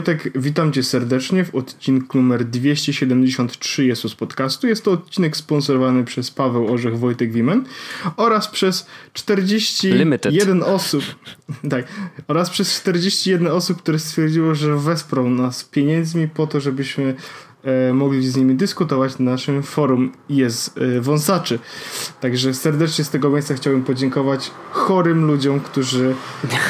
Wojtek, witam cię serdecznie w odcinku numer 273 Jesus Podcastu. Jest to odcinek sponsorowany przez Paweł Orzech, Wojtek Wimen oraz przez 41 Limited. osób. Tak, oraz przez 41 osób, które stwierdziło, że wesprą nas pieniędzmi po to, żebyśmy e, mogli z nimi dyskutować na naszym forum jest e, wąsaczy. Także serdecznie z tego miejsca chciałbym podziękować chorym ludziom, którzy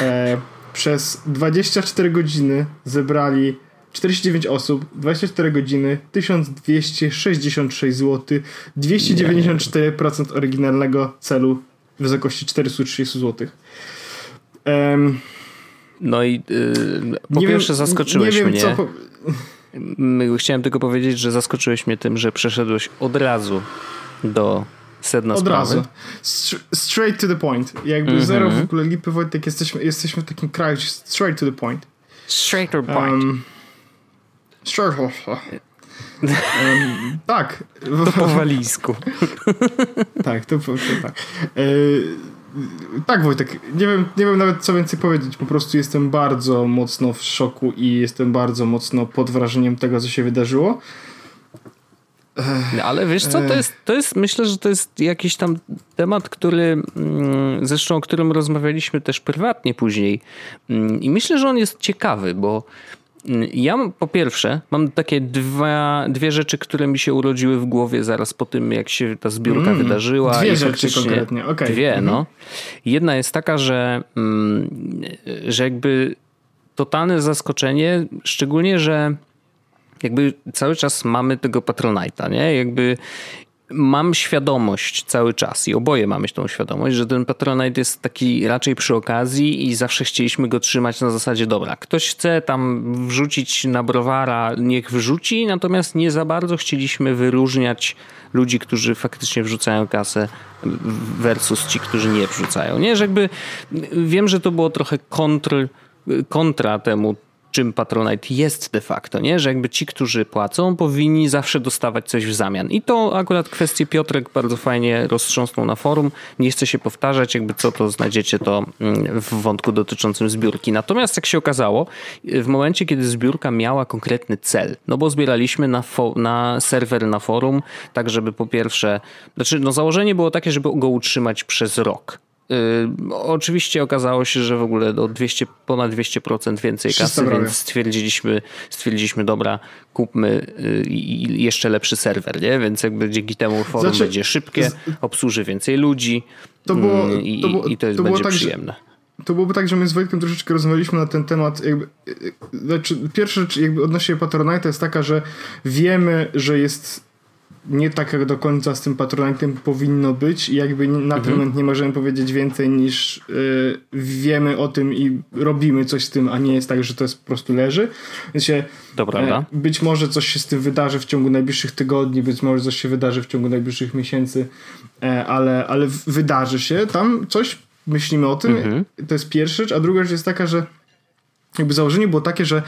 e, przez 24 godziny zebrali 49 osób, 24 godziny, 1266 zł, 294% oryginalnego celu w wysokości 430 zł. Um, no i yy, po pierwsze wiem, zaskoczyłeś wiem, mnie. Po... Chciałem tylko powiedzieć, że zaskoczyłeś mnie tym, że przeszedłeś od razu do sedna Od sprawy. razu. Straight to the point. Jakby mm -hmm. zero w ogóle lipy, Wojtek, jesteśmy, jesteśmy w takim kraju, straight to the point. Straight to the point. Um, straight to um, tak. To po walijsku. tak, to, to tak. E, tak, Wojtek, nie wiem, nie wiem nawet co więcej powiedzieć. Po prostu jestem bardzo mocno w szoku i jestem bardzo mocno pod wrażeniem tego, co się wydarzyło. No, ale wiesz co, to jest, to jest, myślę, że to jest jakiś tam temat, który, mm, zresztą o którym rozmawialiśmy też prywatnie później. Mm, I myślę, że on jest ciekawy, bo mm, ja po pierwsze mam takie dwa, dwie rzeczy, które mi się urodziły w głowie zaraz po tym, jak się ta zbiórka mm, wydarzyła. Dwie rzeczy konkretnie, okay. Dwie, mm -hmm. no. Jedna jest taka, że, że jakby totalne zaskoczenie, szczególnie, że jakby cały czas mamy tego Patronite'a, nie? Jakby mam świadomość cały czas i oboje mamy tą świadomość, że ten Patronite jest taki raczej przy okazji i zawsze chcieliśmy go trzymać na zasadzie dobra, ktoś chce tam wrzucić na browara, niech wrzuci, natomiast nie za bardzo chcieliśmy wyróżniać ludzi, którzy faktycznie wrzucają kasę versus ci, którzy nie wrzucają. Nie, że jakby wiem, że to było trochę kontr, kontra temu czym Patronite jest de facto, nie? Że jakby ci, którzy płacą, powinni zawsze dostawać coś w zamian. I to akurat kwestię Piotrek bardzo fajnie roztrząsnął na forum. Nie chcę się powtarzać, jakby co to znajdziecie to mm, w wątku dotyczącym zbiórki. Natomiast jak się okazało, w momencie, kiedy zbiórka miała konkretny cel, no bo zbieraliśmy na, na serwer na forum, tak żeby po pierwsze, znaczy no założenie było takie, żeby go utrzymać przez rok. Yy, oczywiście okazało się, że w ogóle do 200, ponad 200% więcej kasy, więc stwierdziliśmy, stwierdziliśmy, dobra, kupmy yy, jeszcze lepszy serwer, nie? Więc jakby dzięki temu forum znaczy, będzie szybkie, obsłuży więcej ludzi to było, yy, i, to, było, i to, jest, to będzie tak, przyjemne. To byłoby tak, że my z Wojtkiem troszeczkę rozmawialiśmy na ten temat. Jakby, znaczy, pierwsza rzecz jakby odnośnie Patronite jest taka, że wiemy, że jest nie tak jak do końca z tym Patronite'em powinno być i jakby na mhm. ten moment nie możemy powiedzieć więcej niż y, wiemy o tym i robimy coś z tym, a nie jest tak, że to jest po prostu leży. Więc się, to prawda. E, być może coś się z tym wydarzy w ciągu najbliższych tygodni, być może coś się wydarzy w ciągu najbliższych miesięcy, e, ale, ale wydarzy się tam coś, myślimy o tym, mhm. to jest pierwsza rzecz, a druga rzecz jest taka, że jakby założenie było takie, że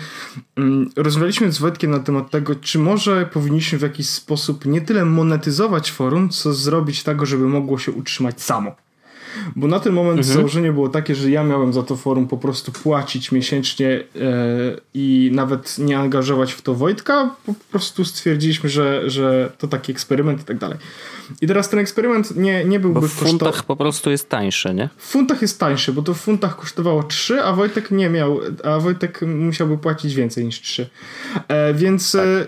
mm, rozmawialiśmy z Wojtkiem na temat tego, czy może powinniśmy w jakiś sposób nie tyle monetyzować forum, co zrobić tak, żeby mogło się utrzymać samo. Bo na ten moment mhm. założenie było takie, że ja miałem za to forum po prostu płacić miesięcznie e, i nawet nie angażować w to Wojtka. Po prostu stwierdziliśmy, że, że to taki eksperyment i tak dalej. I teraz ten eksperyment nie, nie byłby bo w funtach po prostu jest tańsze, nie? W funtach jest tańsze, bo to w funtach kosztowało 3, a Wojtek nie miał, a Wojtek musiałby płacić więcej niż 3. E, więc tak. e,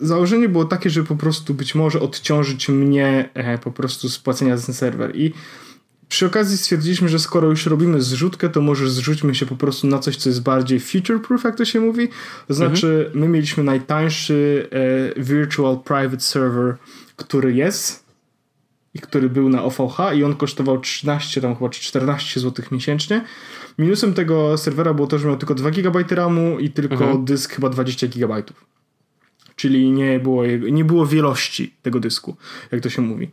założenie było takie, żeby po prostu być może odciążyć mnie po prostu z płacenia za ten serwer. I przy okazji stwierdziliśmy, że skoro już robimy zrzutkę, to może zrzućmy się po prostu na coś, co jest bardziej future-proof, jak to się mówi. To znaczy, mhm. my mieliśmy najtańszy e, virtual private server, który jest i który był na OVH i on kosztował 13, tam chyba 14 zł miesięcznie. Minusem tego serwera było to, że miał tylko 2 GB RAMu i tylko mhm. dysk chyba 20 GB czyli nie było, nie było wielości tego dysku, jak to się mówi.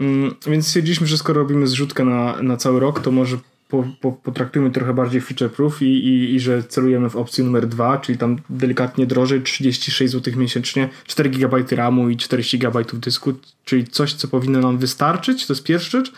Mm, więc stwierdziliśmy, że skoro robimy zrzutkę na, na cały rok, to może po, po, potraktujmy trochę bardziej feature-proof i, i, i, że celujemy w opcję numer dwa, czyli tam delikatnie drożej, 36 zł miesięcznie, 4 GB RAMu i 40 GB dysku, czyli coś, co powinno nam wystarczyć, to jest pierwsza rzecz.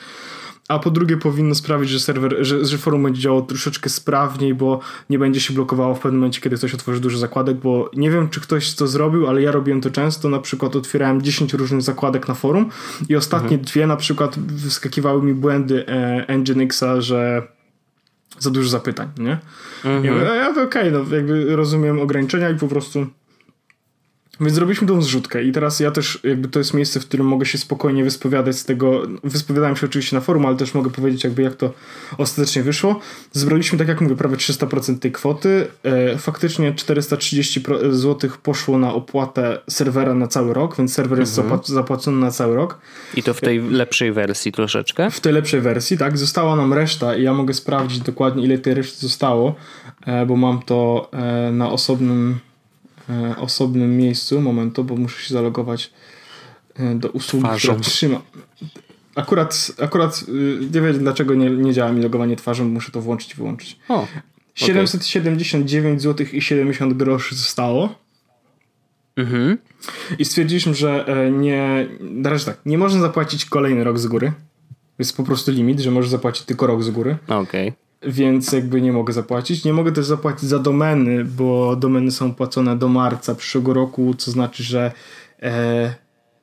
A po drugie powinno sprawić, że serwer, że, że forum będzie działało troszeczkę sprawniej, bo nie będzie się blokowało w pewnym momencie, kiedy ktoś otworzy dużo zakładek, bo nie wiem, czy ktoś to zrobił, ale ja robiłem to często, na przykład otwierałem 10 różnych zakładek na forum i ostatnie mhm. dwie na przykład wyskakiwały mi błędy e, Nginxa, że za dużo zapytań, nie? Mhm. Ja, ja okej, okay, no jakby rozumiem ograniczenia i po prostu więc zrobiliśmy tą zrzutkę i teraz ja też, jakby to jest miejsce, w którym mogę się spokojnie wyspowiadać z tego, wyspowiadałem się oczywiście na forum, ale też mogę powiedzieć jakby jak to ostatecznie wyszło. Zebraliśmy, tak jak mówię, prawie 300% tej kwoty. E, faktycznie 430 zł poszło na opłatę serwera na cały rok, więc serwer jest mhm. zapłacony na cały rok. I to w tej lepszej wersji troszeczkę? W tej lepszej wersji, tak. Została nam reszta i ja mogę sprawdzić dokładnie ile tej reszty zostało, e, bo mam to e, na osobnym osobnym miejscu. Momentu, bo muszę się zalogować e, do usługi, twarzą. która trzyma. Akurat, akurat y, nie wiem dlaczego nie, nie działa mi logowanie twarzą, muszę to włączyć i wyłączyć. O, 779 zł i 70 groszy zostało. Mhm. I stwierdziliśmy, że e, nie. Na razie tak, nie można zapłacić kolejny rok z góry. Jest po prostu limit, że możesz zapłacić tylko rok z góry. Okej. Okay więc jakby nie mogę zapłacić. Nie mogę też zapłacić za domeny, bo domeny są płacone do marca przyszłego roku, co znaczy, że e,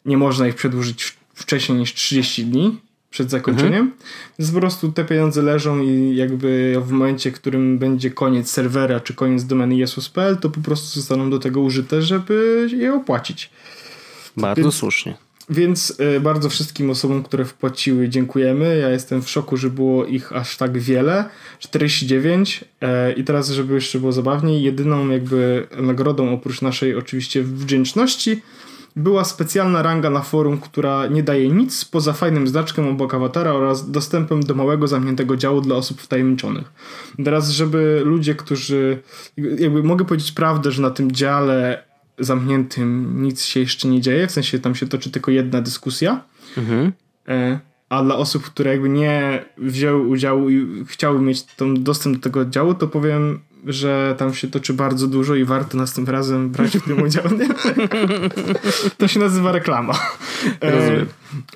nie można ich przedłużyć wcześniej niż 30 dni przed zakończeniem. Mhm. Więc po prostu te pieniądze leżą i jakby w momencie, w którym będzie koniec serwera czy koniec domeny Jesus.pl, to po prostu zostaną do tego użyte, żeby je opłacić. Bardzo Więc, słusznie. Więc y, bardzo wszystkim osobom, które wpłaciły, dziękujemy. Ja jestem w szoku, że było ich aż tak wiele. 49. E, I teraz, żeby jeszcze było zabawniej, jedyną jakby nagrodą oprócz naszej oczywiście wdzięczności była specjalna ranga na forum, która nie daje nic poza fajnym znaczkiem obok awatara oraz dostępem do małego zamkniętego działu dla osób wtajemniczonych. Teraz, żeby ludzie, którzy jakby mogę powiedzieć prawdę, że na tym dziale zamkniętym nic się jeszcze nie dzieje, w sensie tam się toczy tylko jedna dyskusja. Mhm. E, a dla osób, które jakby nie wzięły udziału i chciały mieć ten dostęp do tego oddziału, to powiem, że tam się toczy bardzo dużo i warto następnym razem brać w tym udział. to się nazywa reklama. E,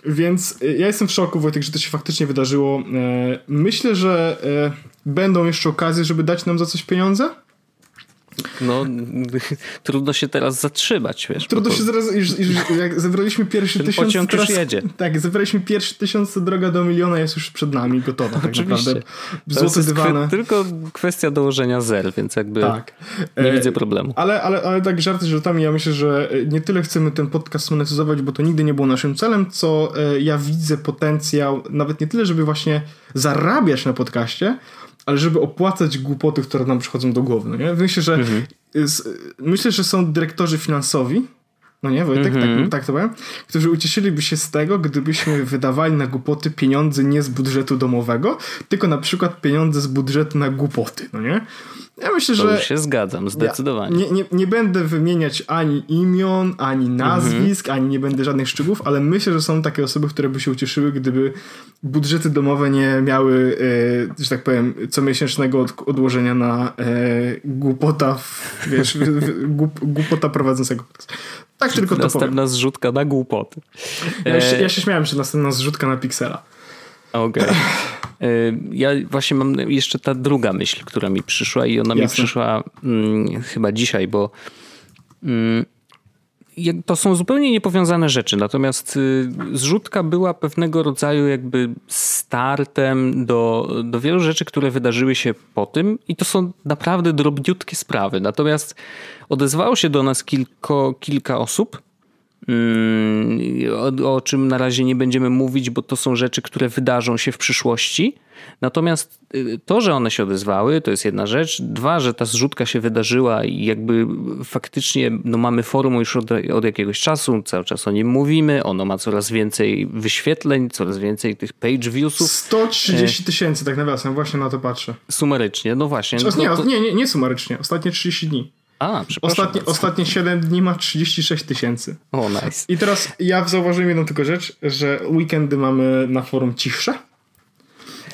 więc ja jestem w szoku, Wojtek, że to się faktycznie wydarzyło. E, myślę, że e, będą jeszcze okazje, żeby dać nam za coś pieniądze. No, trudno się teraz zatrzymać, wiesz. Trudno to... się zaraz, już, już jak zebraliśmy pierwszy Ten tysiąc... pociąg teraz, już jedzie. Tak, zebraliśmy pierwszy tysiąc, droga do miliona jest już przed nami, gotowa tak Oczywiście. naprawdę. Złote dywany. tylko kwestia dołożenia zer, więc jakby tak. nie e, widzę problemu. Ale, ale, ale tak żarty żartami, ja myślę, że nie tyle chcemy ten podcast monetyzować, bo to nigdy nie było naszym celem, co e, ja widzę potencjał, nawet nie tyle, żeby właśnie zarabiać na podcaście, ale żeby opłacać głupoty, które nam przychodzą do głowy. No nie? Myślę, że mhm. myślę, że są dyrektorzy finansowi, no nie, Wojtek, mm -hmm. tak, tak to powiem, którzy ucieszyliby się z tego, gdybyśmy wydawali na głupoty pieniądze nie z budżetu domowego, tylko na przykład pieniądze z budżetu na głupoty, no nie? Ja myślę, to że. Już się zgadzam, zdecydowanie. Nie, nie, nie będę wymieniać ani imion, ani nazwisk, mm -hmm. ani nie będę żadnych szczegółów, ale myślę, że są takie osoby, które by się ucieszyły, gdyby budżety domowe nie miały, e, że tak powiem, comiesięcznego od, odłożenia na e, głupota, wiesz, głup, głupota prowadzącego. Tak tylko to Następna zrzutka na głupoty. Ja, się, ja się śmiałem, że następna zrzutka na piksela. Okej. Okay. Ja właśnie mam jeszcze ta druga myśl, która mi przyszła i ona Jasne. mi przyszła hmm, chyba dzisiaj, bo hmm, to są zupełnie niepowiązane rzeczy, natomiast y, zrzutka była pewnego rodzaju jakby startem do, do wielu rzeczy, które wydarzyły się po tym i to są naprawdę drobniutkie sprawy. Natomiast odezwało się do nas kilko, kilka osób, mm, o, o czym na razie nie będziemy mówić, bo to są rzeczy, które wydarzą się w przyszłości Natomiast y, to, że one się odezwały, to jest jedna rzecz. Dwa, że ta zrzutka się wydarzyła i jakby faktycznie no mamy forum już od, od jakiegoś czasu, cały czas o nim mówimy, ono ma coraz więcej wyświetleń, coraz więcej tych page viewsów. 130 tysięcy, tak nawiasem, właśnie na to patrzę. Sumarycznie, no właśnie. No nie, to... nie, nie, nie sumarycznie, ostatnie 30 dni. A, Ostatnie, ostatnie 7 dni ma 36 tysięcy. O, nice. I teraz ja zauważyłem jedną tylko rzecz, że weekendy mamy na forum cichsze.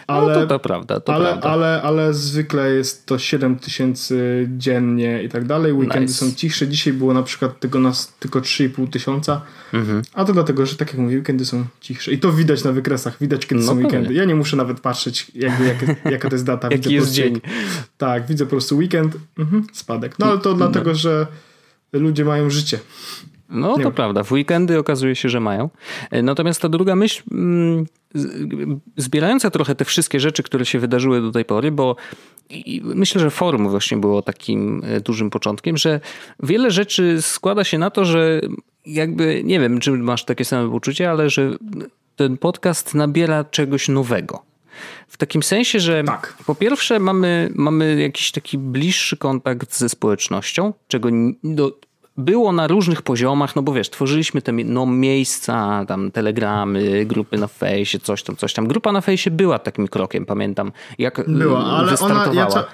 Ale, no to, to prawda, to ale, prawda. Ale, ale zwykle jest to 7 tysięcy dziennie i tak dalej. Weekendy nice. są cichsze. Dzisiaj było na przykład tego nas tylko 3,5 tysiąca. Mhm. A to dlatego, że tak jak mówię, weekendy są cichsze. I to widać na wykresach. Widać, kiedy no są weekendy. Ja nie muszę nawet patrzeć, jakby, jak, jaka to jest data. Jaki jest dzień. Tak, widzę po prostu weekend, mhm, spadek. No ale to no. dlatego, że ludzie mają życie. No to prawda, w weekendy okazuje się, że mają. E, natomiast ta druga myśl, mm, zbierająca trochę te wszystkie rzeczy, które się wydarzyły do tej pory, bo myślę, że forum właśnie było takim e, dużym początkiem, że wiele rzeczy składa się na to, że jakby, nie wiem, czy masz takie same poczucie, ale że ten podcast nabiera czegoś nowego. W takim sensie, że tak. po pierwsze mamy, mamy jakiś taki bliższy kontakt ze społecznością, czego do, było na różnych poziomach, no bo wiesz, tworzyliśmy te no, miejsca, tam telegramy, grupy na fejsie, coś tam, coś tam. Grupa na fejsie była takim krokiem, pamiętam, jak była, ale wystartowała. Ona, ja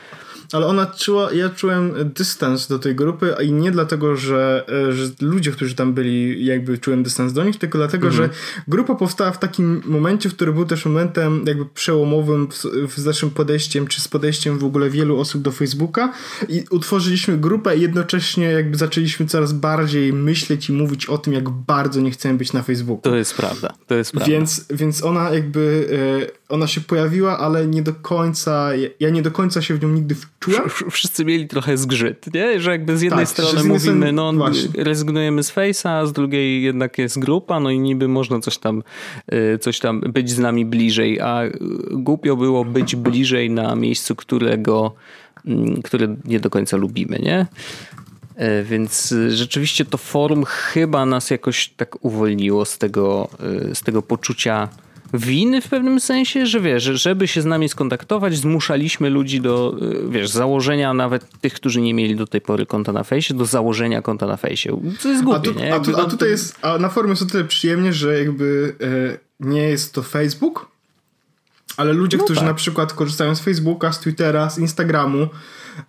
ale ona czuła, ja czułem dystans do tej grupy i nie dlatego, że, e, że ludzie, którzy tam byli, jakby czułem dystans do nich, tylko dlatego, mhm. że grupa powstała w takim momencie, który był też momentem jakby przełomowym w, z naszym podejściem, czy z podejściem w ogóle wielu osób do Facebooka i utworzyliśmy grupę i jednocześnie jakby zaczęliśmy coraz bardziej myśleć i mówić o tym, jak bardzo nie chcemy być na Facebooku. To jest prawda, to jest prawda. Więc, więc ona jakby, e, ona się pojawiła, ale nie do końca, ja nie do końca się w nią nigdy Wszyscy mieli trochę zgrzyt, nie? Że jakby z jednej tak, strony mówimy, no właśnie. rezygnujemy z Face'a, a z drugiej jednak jest grupa, no i niby można coś tam, y, coś tam być z nami bliżej, a głupio było być bliżej na miejscu, którego, mm, które nie do końca lubimy, nie? E, więc rzeczywiście to forum chyba nas jakoś tak uwolniło z tego, y, z tego poczucia winy w pewnym sensie, że wiesz, żeby się z nami skontaktować, zmuszaliśmy ludzi do, y, wiesz, założenia nawet tych, którzy nie mieli do tej pory konta na fejsie, do założenia konta na fejsie. Co jest głupie, a, tu, nie? a, tu, a tutaj jest, a na forum jest o tyle przyjemnie, że jakby e, nie jest to Facebook, ale ludzie, no którzy tak. na przykład korzystają z Facebooka, z Twittera, z Instagramu,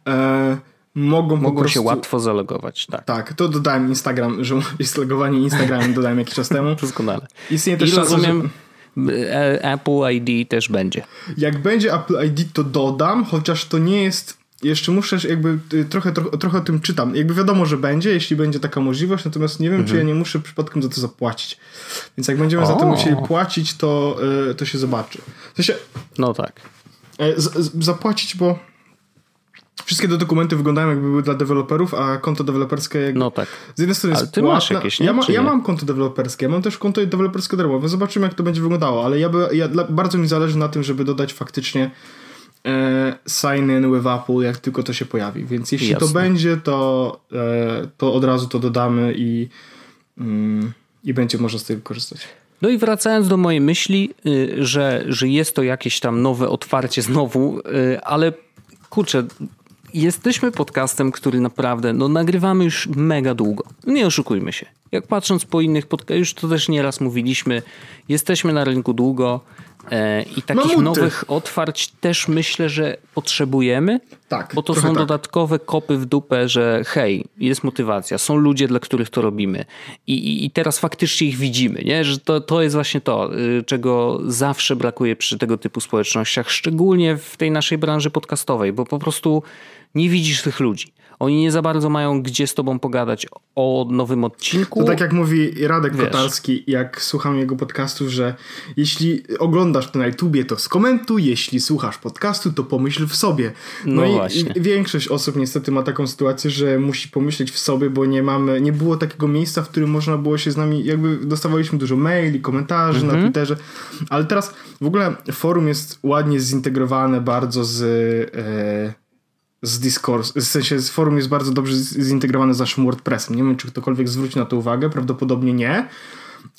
e, mogą, mogą prostu... się łatwo zalogować. Tak, tak to dodałem Instagram, że jest logowanie Instagramem, dodałem jakiś czas temu. Doskonale. Istnieje też I rozumiem, że Apple ID też będzie. Jak będzie Apple ID, to dodam, chociaż to nie jest. Jeszcze muszę jakby y, trochę, trochę, trochę o tym czytam. Jakby wiadomo, że będzie, jeśli będzie taka możliwość, natomiast nie wiem, mhm. czy ja mhm. nie muszę przypadkiem za to zapłacić. Więc jak będziemy o. za to musieli płacić, to, y, to się zobaczy. To się, no tak. E, z, z, zapłacić, bo Wszystkie te dokumenty wyglądają jakby były dla deweloperów, a konto deweloperskie jakby No tak. Z jednej strony ale jest ty płatne. masz jakieś, nie? Ja, ma, ja mam konto deweloperskie, mam też konto deweloperskie darmowe. Zobaczymy jak to będzie wyglądało, ale ja, by, ja bardzo mi zależy na tym, żeby dodać faktycznie e, sign in with Apple, jak tylko to się pojawi. Więc jeśli Jasne. to będzie, to, e, to od razu to dodamy i, mm, i będzie można z tego korzystać. No i wracając do mojej myśli, y, że, że jest to jakieś tam nowe otwarcie znowu, y, ale kurczę, jesteśmy podcastem, który naprawdę, no nagrywamy już mega długo. Nie oszukujmy się. Jak patrząc po innych podcastach, już to też nieraz mówiliśmy, jesteśmy na rynku długo e, i takich Mamuty. nowych otwarć też myślę, że potrzebujemy. Tak. Bo to są tak. dodatkowe kopy w dupę, że hej, jest motywacja, są ludzie, dla których to robimy. I, i, i teraz faktycznie ich widzimy, nie? że to, to jest właśnie to, y, czego zawsze brakuje przy tego typu społecznościach, szczególnie w tej naszej branży podcastowej, bo po prostu nie widzisz tych ludzi. Oni nie za bardzo mają gdzie z tobą pogadać o nowym odcinku. To tak jak mówi Radek Wiesz. Kotarski, jak słucham jego podcastów, że jeśli oglądasz to na YouTubie, to skomentuj, jeśli słuchasz podcastu, to pomyśl w sobie. No, no i właśnie. większość osób niestety ma taką sytuację, że musi pomyśleć w sobie, bo nie mamy, nie było takiego miejsca, w którym można było się z nami, jakby dostawaliśmy dużo maili, komentarzy mhm. na Twitterze, ale teraz w ogóle forum jest ładnie zintegrowane bardzo z... E, z Discord, w sensie z forum jest bardzo dobrze zintegrowany z naszym WordPressem. Nie wiem, czy ktokolwiek zwróci na to uwagę, prawdopodobnie nie,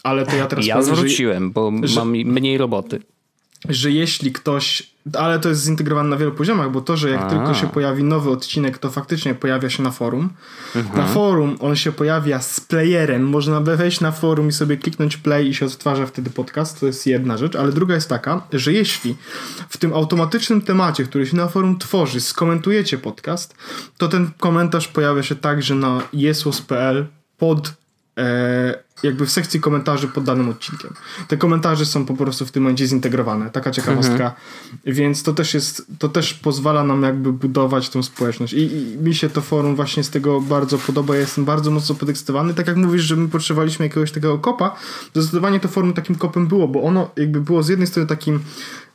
ale to ja teraz Ja powiem, zwróciłem, że, bo że, mam mniej roboty. Że jeśli ktoś ale to jest zintegrowane na wielu poziomach, bo to, że jak A. tylko się pojawi nowy odcinek, to faktycznie pojawia się na forum. Mhm. Na forum on się pojawia z playerem. Można wejść na forum i sobie kliknąć play i się odtwarza wtedy podcast. To jest jedna rzecz, ale druga jest taka, że jeśli w tym automatycznym temacie, który się na forum tworzy, skomentujecie podcast, to ten komentarz pojawia się także na jesłos.pl pod jakby w sekcji komentarzy pod danym odcinkiem. Te komentarze są po prostu w tym momencie zintegrowane, taka ciekawostka, mhm. więc to też jest, to też pozwala nam jakby budować tą społeczność I, i mi się to forum właśnie z tego bardzo podoba, ja jestem bardzo mocno podekscytowany, tak jak mówisz, że my potrzebowaliśmy jakiegoś takiego kopa, zdecydowanie to forum takim kopem było, bo ono jakby było z jednej strony takim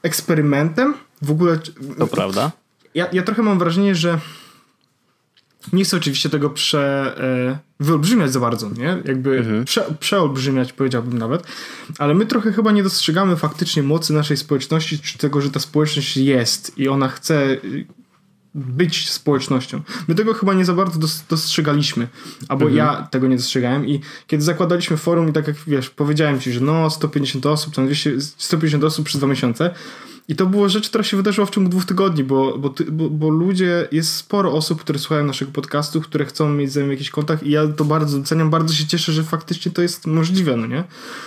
eksperymentem, w ogóle... To prawda. Ja, ja trochę mam wrażenie, że nie chcę oczywiście tego prze, e, wyolbrzymiać za bardzo, nie? Jakby mhm. prze, przeolbrzymiać powiedziałbym nawet, ale my trochę chyba nie dostrzegamy faktycznie mocy naszej społeczności, czy tego, że ta społeczność jest i ona chce być społecznością. My tego chyba nie za bardzo dostrzegaliśmy, albo mhm. ja tego nie dostrzegałem i kiedy zakładaliśmy forum i tak jak wiesz, powiedziałem ci, że no 150 osób, tam 200, 150 osób przez dwa miesiące, i to była rzecz, która się wydarzyła w ciągu dwóch tygodni, bo, bo, bo, bo, ludzie, jest sporo osób, które słuchają naszego podcastu, które chcą mieć ze mną jakiś kontakt i ja to bardzo doceniam, bardzo się cieszę, że faktycznie to jest możliwe, no nie?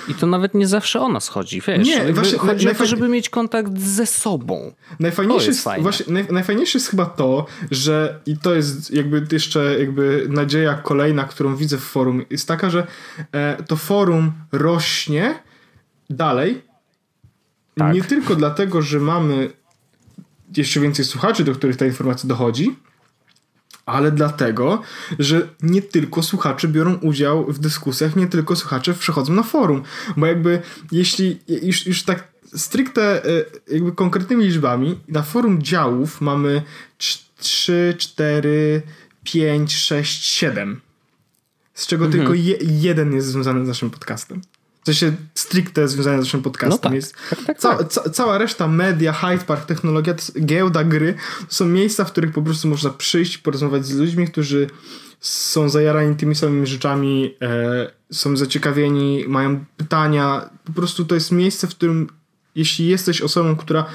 I to nawet nie zawsze o nas chodzi, wiesz? Nie, właśnie, chodzi o to, żeby mieć kontakt ze sobą. Najfajniejsze jest, jest właśnie, naj, najfajniejsze jest chyba to, że i to jest jakby jeszcze jakby nadzieja kolejna, którą widzę w forum, jest taka, że e, to forum rośnie dalej, tak. Nie tylko dlatego, że mamy jeszcze więcej słuchaczy, do których ta informacja dochodzi, ale dlatego, że nie tylko słuchacze biorą udział w dyskusjach, nie tylko słuchacze przechodzą na forum. Bo jakby jeśli już, już tak stricte e, jakby konkretnymi liczbami, na forum działów mamy 3, 4, 5, 6, 7. Z czego mhm. tylko je, jeden jest związany z naszym podcastem. W sensie stricte związane z naszym podcastem. No tak, jest tak, tak, ca tak. ca cała reszta media, Hyde Park, technologia, giełda, gry to są miejsca, w których po prostu można przyjść, porozmawiać z ludźmi, którzy są zajarani tymi samymi rzeczami, e, są zaciekawieni, mają pytania. Po prostu to jest miejsce, w którym jeśli jesteś osobą, która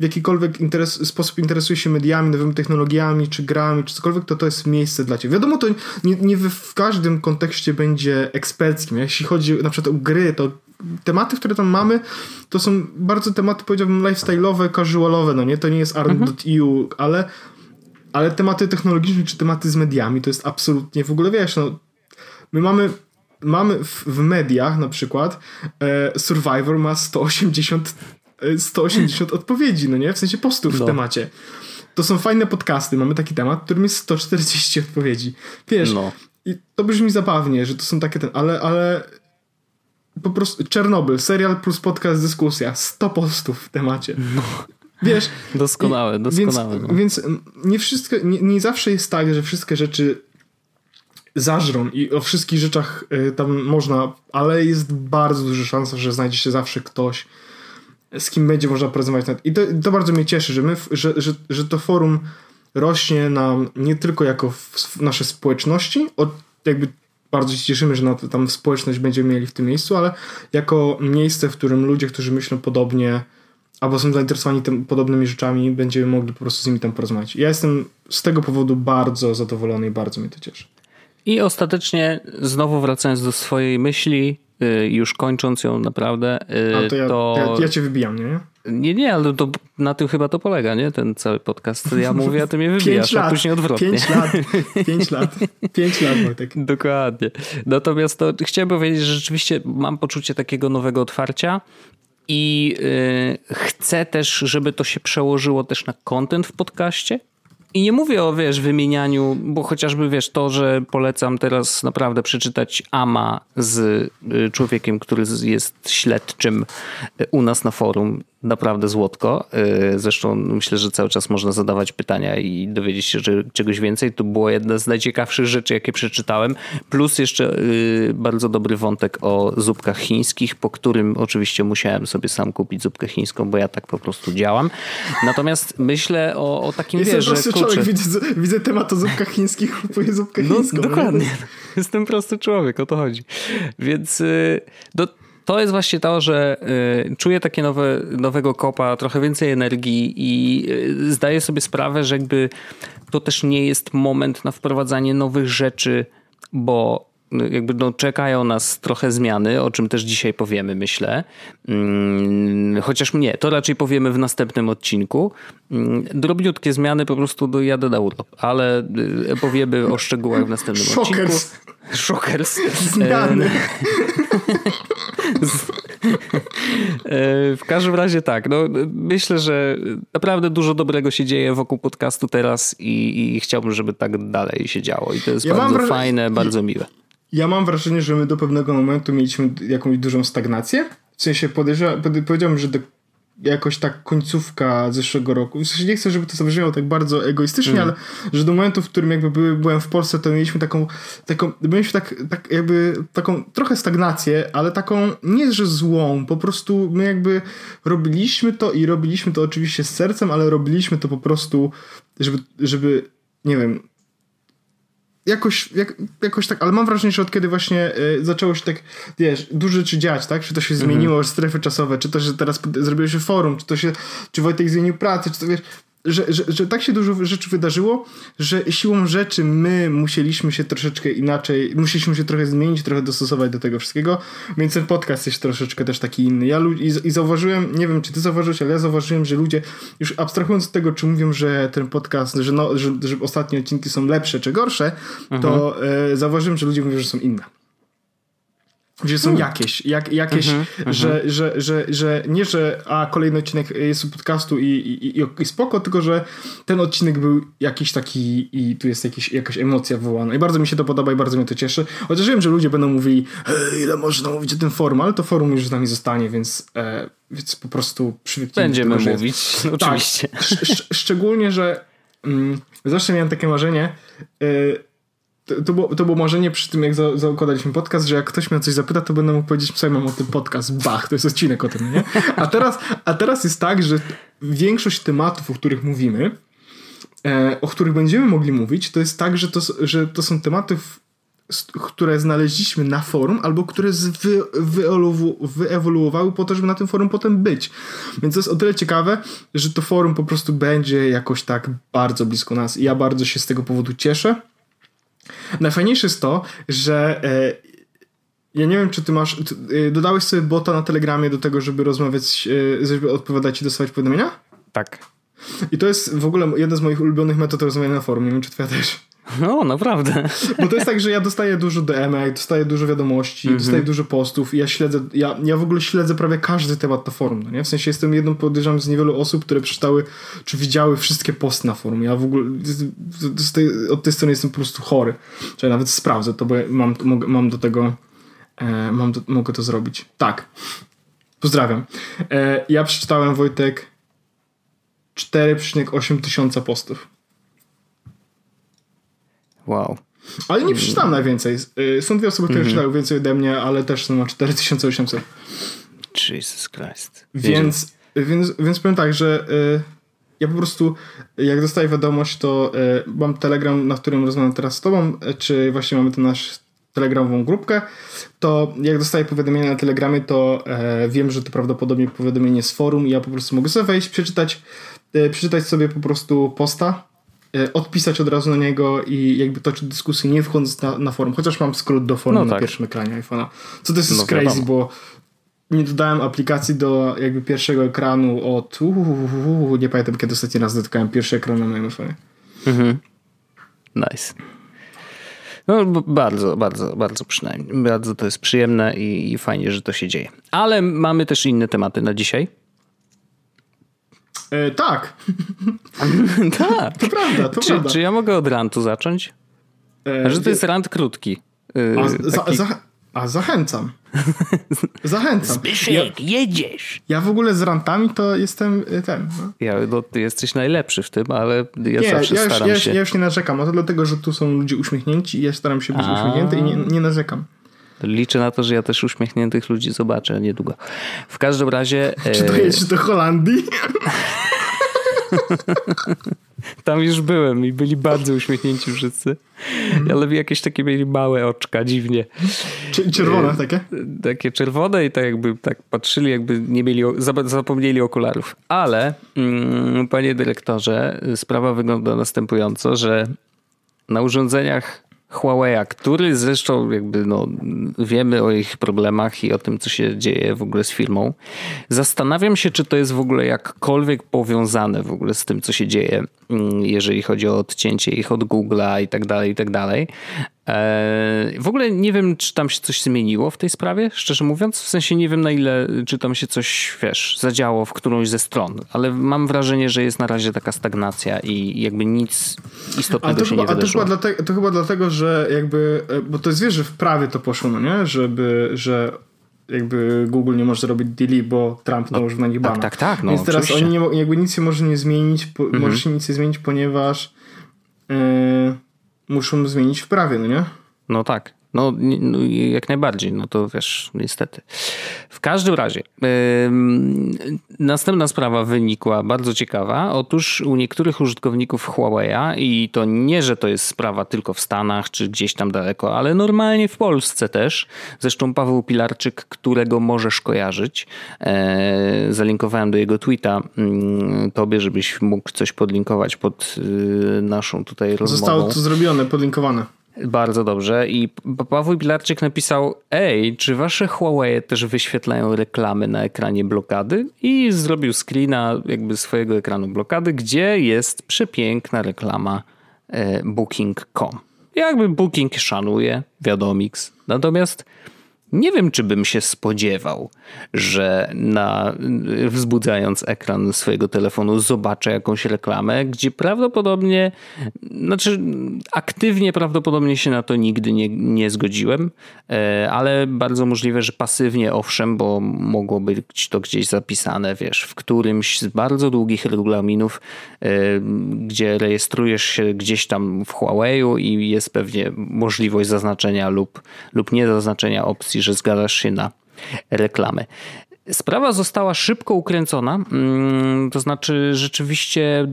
w jakikolwiek interes, sposób interesuje się mediami, nowymi technologiami, czy grami, czy cokolwiek, to to jest miejsce dla ciebie. Wiadomo, to nie, nie w każdym kontekście będzie eksperckim. Jeśli chodzi na przykład o gry, to tematy, które tam mamy, to są bardzo tematy, powiedziałbym, lifestyle'owe, casualowe, no nie? To nie jest art.eu, mhm. ale ale tematy technologiczne czy tematy z mediami to jest absolutnie w ogóle, wiesz, no my mamy mamy w, w mediach na przykład e, Survivor ma 180 180 odpowiedzi, no nie? W sensie postów no. w temacie. To są fajne podcasty, mamy taki temat, którym jest 140 odpowiedzi. Wiesz, no. i to brzmi zabawnie, że to są takie ten, ale, ale po prostu Czernobyl, serial plus podcast, dyskusja, 100 postów w temacie. No. Wiesz? Doskonałe, doskonałe. Więc, no. więc nie wszystko, nie, nie zawsze jest tak, że wszystkie rzeczy zażrą i o wszystkich rzeczach y, tam można, ale jest bardzo duża szansa, że znajdzie się zawsze ktoś, z kim będzie można porozmawiać. I to, to bardzo mnie cieszy, że, my, że, że, że to forum rośnie nam nie tylko jako nasze społeczności, od, jakby bardzo się cieszymy, że tam społeczność będziemy mieli w tym miejscu, ale jako miejsce, w którym ludzie, którzy myślą podobnie, albo są zainteresowani tym, podobnymi rzeczami, będziemy mogli po prostu z nimi tam porozmawiać. Ja jestem z tego powodu bardzo zadowolony i bardzo mnie to cieszy. I ostatecznie, znowu wracając do swojej myśli, już kończąc ją naprawdę, y, A to ja, to... Ja, ja cię wybijam, nie? Nie, nie, ale to na tym chyba to polega, nie? Ten cały podcast. Ja mówię, a ty mnie wybijasz, lat, a później odwrotnie. Pięć lat, pięć lat, pięć lat, Wojtek. Dokładnie. Natomiast to chciałem powiedzieć, że rzeczywiście mam poczucie takiego nowego otwarcia i yy, chcę też, żeby to się przełożyło też na content w podcaście, i nie mówię o, wiesz, wymienianiu, bo chociażby, wiesz, to, że polecam teraz naprawdę przeczytać Ama z y, człowiekiem, który jest śledczym y, u nas na forum naprawdę złotko. Y, zresztą myślę, że cały czas można zadawać pytania i dowiedzieć się czegoś więcej. To było jedna z najciekawszych rzeczy, jakie przeczytałem. Plus jeszcze y, bardzo dobry wątek o zupkach chińskich, po którym oczywiście musiałem sobie sam kupić zupkę chińską, bo ja tak po prostu działam. Natomiast myślę o, o takim, Jestem wiesz, że... Kurczę, człowiek, widzę, widzę temat o zupkach chińskich, kupuję zupkę no, chińską. Dokładnie. Jestem prosty człowiek, o to chodzi. Więc y, do, to jest właśnie to, że y, czuję takie nowe, nowego kopa, trochę więcej energii i y, zdaję sobie sprawę, że jakby to też nie jest moment na wprowadzanie nowych rzeczy, bo jakby no, czekają nas trochę zmiany, o czym też dzisiaj powiemy, myślę. Mm, chociaż nie, to raczej powiemy w następnym odcinku. Mm, drobniutkie zmiany, po prostu dojadę na urlop, ale y, powiemy o szczegółach w następnym odcinku. Shockers. Zmiany. w każdym razie tak, no, myślę, że naprawdę dużo dobrego się dzieje wokół podcastu teraz i, i chciałbym, żeby tak dalej się działo. I to jest ja bardzo fajne, bardzo miłe. Ja mam wrażenie, że my do pewnego momentu mieliśmy jakąś dużą stagnację. W sensie powiedziałbym, że do jakoś tak końcówka zeszłego roku. W sensie nie chcę, żeby to zabrzmiało tak bardzo egoistycznie, mm. ale że do momentu, w którym jakby były, byłem w Polsce, to mieliśmy taką, taką mieliśmy tak, tak jakby taką trochę stagnację, ale taką nie, że złą, po prostu my jakby robiliśmy to i robiliśmy to oczywiście z sercem, ale robiliśmy to po prostu, żeby, żeby nie wiem, jakoś, jak, jakoś tak, ale mam wrażenie, że od kiedy właśnie y, zaczęło się tak, wiesz, dużo rzeczy dziać, tak? Czy to się mhm. zmieniło, strefy czasowe, czy to, że teraz zrobiło się forum, czy to się, czy Wojtek zmienił pracę, czy to wiesz, że, że, że tak się dużo rzeczy wydarzyło, że siłą rzeczy my musieliśmy się troszeczkę inaczej, musieliśmy się trochę zmienić, trochę dostosować do tego wszystkiego, więc ten podcast jest troszeczkę też taki inny. Ja i, i zauważyłem, nie wiem czy ty zauważyłeś, ale ja zauważyłem, że ludzie, już abstrahując od tego, czy mówią, że ten podcast, że, no, że, że ostatnie odcinki są lepsze czy gorsze, mhm. to e, zauważyłem, że ludzie mówią, że są inne że są hmm. jakieś, jak, jakieś, -hmm, że, -hmm. że, że, że nie, że a kolejny odcinek jest podcastu i, i, i, spoko, tylko że ten odcinek był jakiś taki i tu jest jakiś, jakaś emocja wywołana i bardzo mi się to podoba i bardzo mnie to cieszy. Chociaż wiem, że ludzie będą mówili hej, ile można mówić o tym forum, ale to forum już z nami zostanie, więc, e, więc po prostu przywyknijmy Będziemy tego, mówić, jest... Tak, oczywiście. Tak, sz, szczególnie, że mm, zawsze miałem takie marzenie, y, to, to, było, to było marzenie przy tym, jak za, zakładaliśmy podcast, że jak ktoś mnie o coś zapyta, to będę mógł powiedzieć, co mam o tym podcast. Bach, to jest odcinek o tym, nie? A teraz, a teraz jest tak, że większość tematów, o których mówimy, e, o których będziemy mogli mówić, to jest tak, że to, że to są tematy, które znaleźliśmy na forum, albo które wy, wyewoluowały po to, żeby na tym forum potem być. Więc to jest o tyle ciekawe, że to forum po prostu będzie jakoś tak bardzo blisko nas i ja bardzo się z tego powodu cieszę. Najfajniejsze jest to, że e, ja nie wiem, czy ty masz. E, dodałeś sobie bota na Telegramie do tego, żeby rozmawiać, e, żeby odpowiadać i dostawać powiadomienia? Tak. I to jest w ogóle jedna z moich ulubionych metod rozmawiania na forum. Nie wiem, czy twoja też. No, naprawdę. Bo to jest tak, że ja dostaję dużo DM, dostaję dużo wiadomości, mm -hmm. dostaję dużo postów i ja śledzę, ja, ja w ogóle śledzę prawie każdy temat na forum, no nie? W sensie jestem jedną, podejrzewam, z niewielu osób, które przeczytały, czy widziały wszystkie posty na forum. Ja w ogóle tej, od tej strony jestem po prostu chory. Czyli nawet sprawdzę to, bo mam, mam do tego, e, mam do, mogę to zrobić. Tak. Pozdrawiam. E, ja przeczytałem, Wojtek, 4,8 tysiąca postów. Wow. Ale nie przeczytałem najwięcej. Y, są dwie osoby, które mm -hmm. czytały więcej ode mnie, ale też są na 4800. Jesus Christ. Więc, więc, więc powiem tak, że y, ja po prostu jak dostaję wiadomość, to y, mam telegram, na którym rozmawiam teraz z tobą, y, czy właśnie mamy ten nasz telegramową grupkę, to jak dostaję powiadomienie na telegramie, to e, wiem, że to prawdopodobnie powiadomienie z forum i ja po prostu mogę sobie wejść, przeczytać, e, przeczytać sobie po prostu posta odpisać od razu na niego i jakby toczyć dyskusję, nie wchodząc na, na forum. Chociaż mam skrót do forum no na tak. pierwszym ekranie iPhone'a. Co to jest no, crazy, wiadomo. bo nie dodałem aplikacji do jakby pierwszego ekranu od uu, nie pamiętam kiedy ostatni raz dotykałem pierwszy ekran na moim iPhone'ie. Mhm. Nice. No bardzo, bardzo, bardzo przynajmniej. Bardzo to jest przyjemne i, i fajnie, że to się dzieje. Ale mamy też inne tematy na dzisiaj. E, tak. tak. To prawda, to czy, prawda. Czy ja mogę od rantu zacząć? E, że to jest rant krótki. E, a, za, za, a zachęcam. Zachęcam. Zbyszek, ja, jedziesz. Ja w ogóle z rantami to jestem e, ten. No. Ja, no, ty jesteś najlepszy w tym, ale ja nie, zawsze ja już, staram ja, się. Ja już nie narzekam, a to dlatego, że tu są ludzie uśmiechnięci i ja staram się być a. uśmiechnięty i nie, nie narzekam. Liczę na to, że ja też uśmiechniętych ludzi zobaczę niedługo. W każdym razie. Czy to jest do Holandii? Tam już byłem i byli bardzo uśmiechnięci wszyscy. Mhm. Ale jakieś takie mieli małe oczka, dziwnie. Czerwone e, takie? Takie czerwone i tak jakby tak patrzyli, jakby nie mieli, zapomnieli okularów. Ale, mm, panie dyrektorze, sprawa wygląda następująco, że na urządzeniach Huawei, który zresztą jakby no, wiemy o ich problemach i o tym, co się dzieje w ogóle z firmą. Zastanawiam się, czy to jest w ogóle jakkolwiek powiązane w ogóle z tym, co się dzieje, mm, jeżeli chodzi o odcięcie ich od Google'a i tak dalej, i tak dalej. W ogóle nie wiem, czy tam się coś zmieniło w tej sprawie, szczerze mówiąc. W sensie nie wiem, na ile, czy tam się coś, wiesz, zadziało w którąś ze stron, ale mam wrażenie, że jest na razie taka stagnacja i jakby nic istotnego się chyba, nie wydarzyło. A to chyba, dlatego, to chyba dlatego, że jakby, e, bo to jest, wiesz, że w prawie to poszło, no nie? Żeby, że jakby Google nie może zrobić delete, bo Trump no, nałożył na nich. Tak, tak, tak. No, Więc teraz oczywiście. oni nie, jakby nic się może nie zmienić, po, mhm. może się nic nie zmienić, ponieważ yy, muszą zmienić w prawie, no nie? No tak. No, no, jak najbardziej, no to wiesz, niestety. W każdym razie, yy, następna sprawa wynikła bardzo ciekawa. Otóż u niektórych użytkowników Huawei'a, i to nie, że to jest sprawa tylko w Stanach czy gdzieś tam daleko, ale normalnie w Polsce też. Zresztą Paweł Pilarczyk, którego możesz kojarzyć, yy, zalinkowałem do jego tweeta yy, tobie, żebyś mógł coś podlinkować pod y, naszą tutaj rozmową. Zostało to zrobione, podlinkowane. Bardzo dobrze. I Paweł Pilarczyk napisał: Ej, czy wasze Huawei też wyświetlają reklamy na ekranie blokady? I zrobił screena jakby swojego ekranu blokady, gdzie jest przepiękna reklama e, Booking.com. Jakby Booking szanuje, wiadomix. Natomiast nie wiem, czy bym się spodziewał, że na, wzbudzając ekran swojego telefonu zobaczę jakąś reklamę, gdzie prawdopodobnie, znaczy aktywnie prawdopodobnie się na to nigdy nie, nie zgodziłem, e, ale bardzo możliwe, że pasywnie owszem, bo mogło być to gdzieś zapisane, wiesz, w którymś z bardzo długich regulaminów, e, gdzie rejestrujesz się gdzieś tam w Huawei'u i jest pewnie możliwość zaznaczenia lub, lub nie zaznaczenia opcji, że zgadzasz się na reklamy. Sprawa została szybko ukręcona, mm, to znaczy rzeczywiście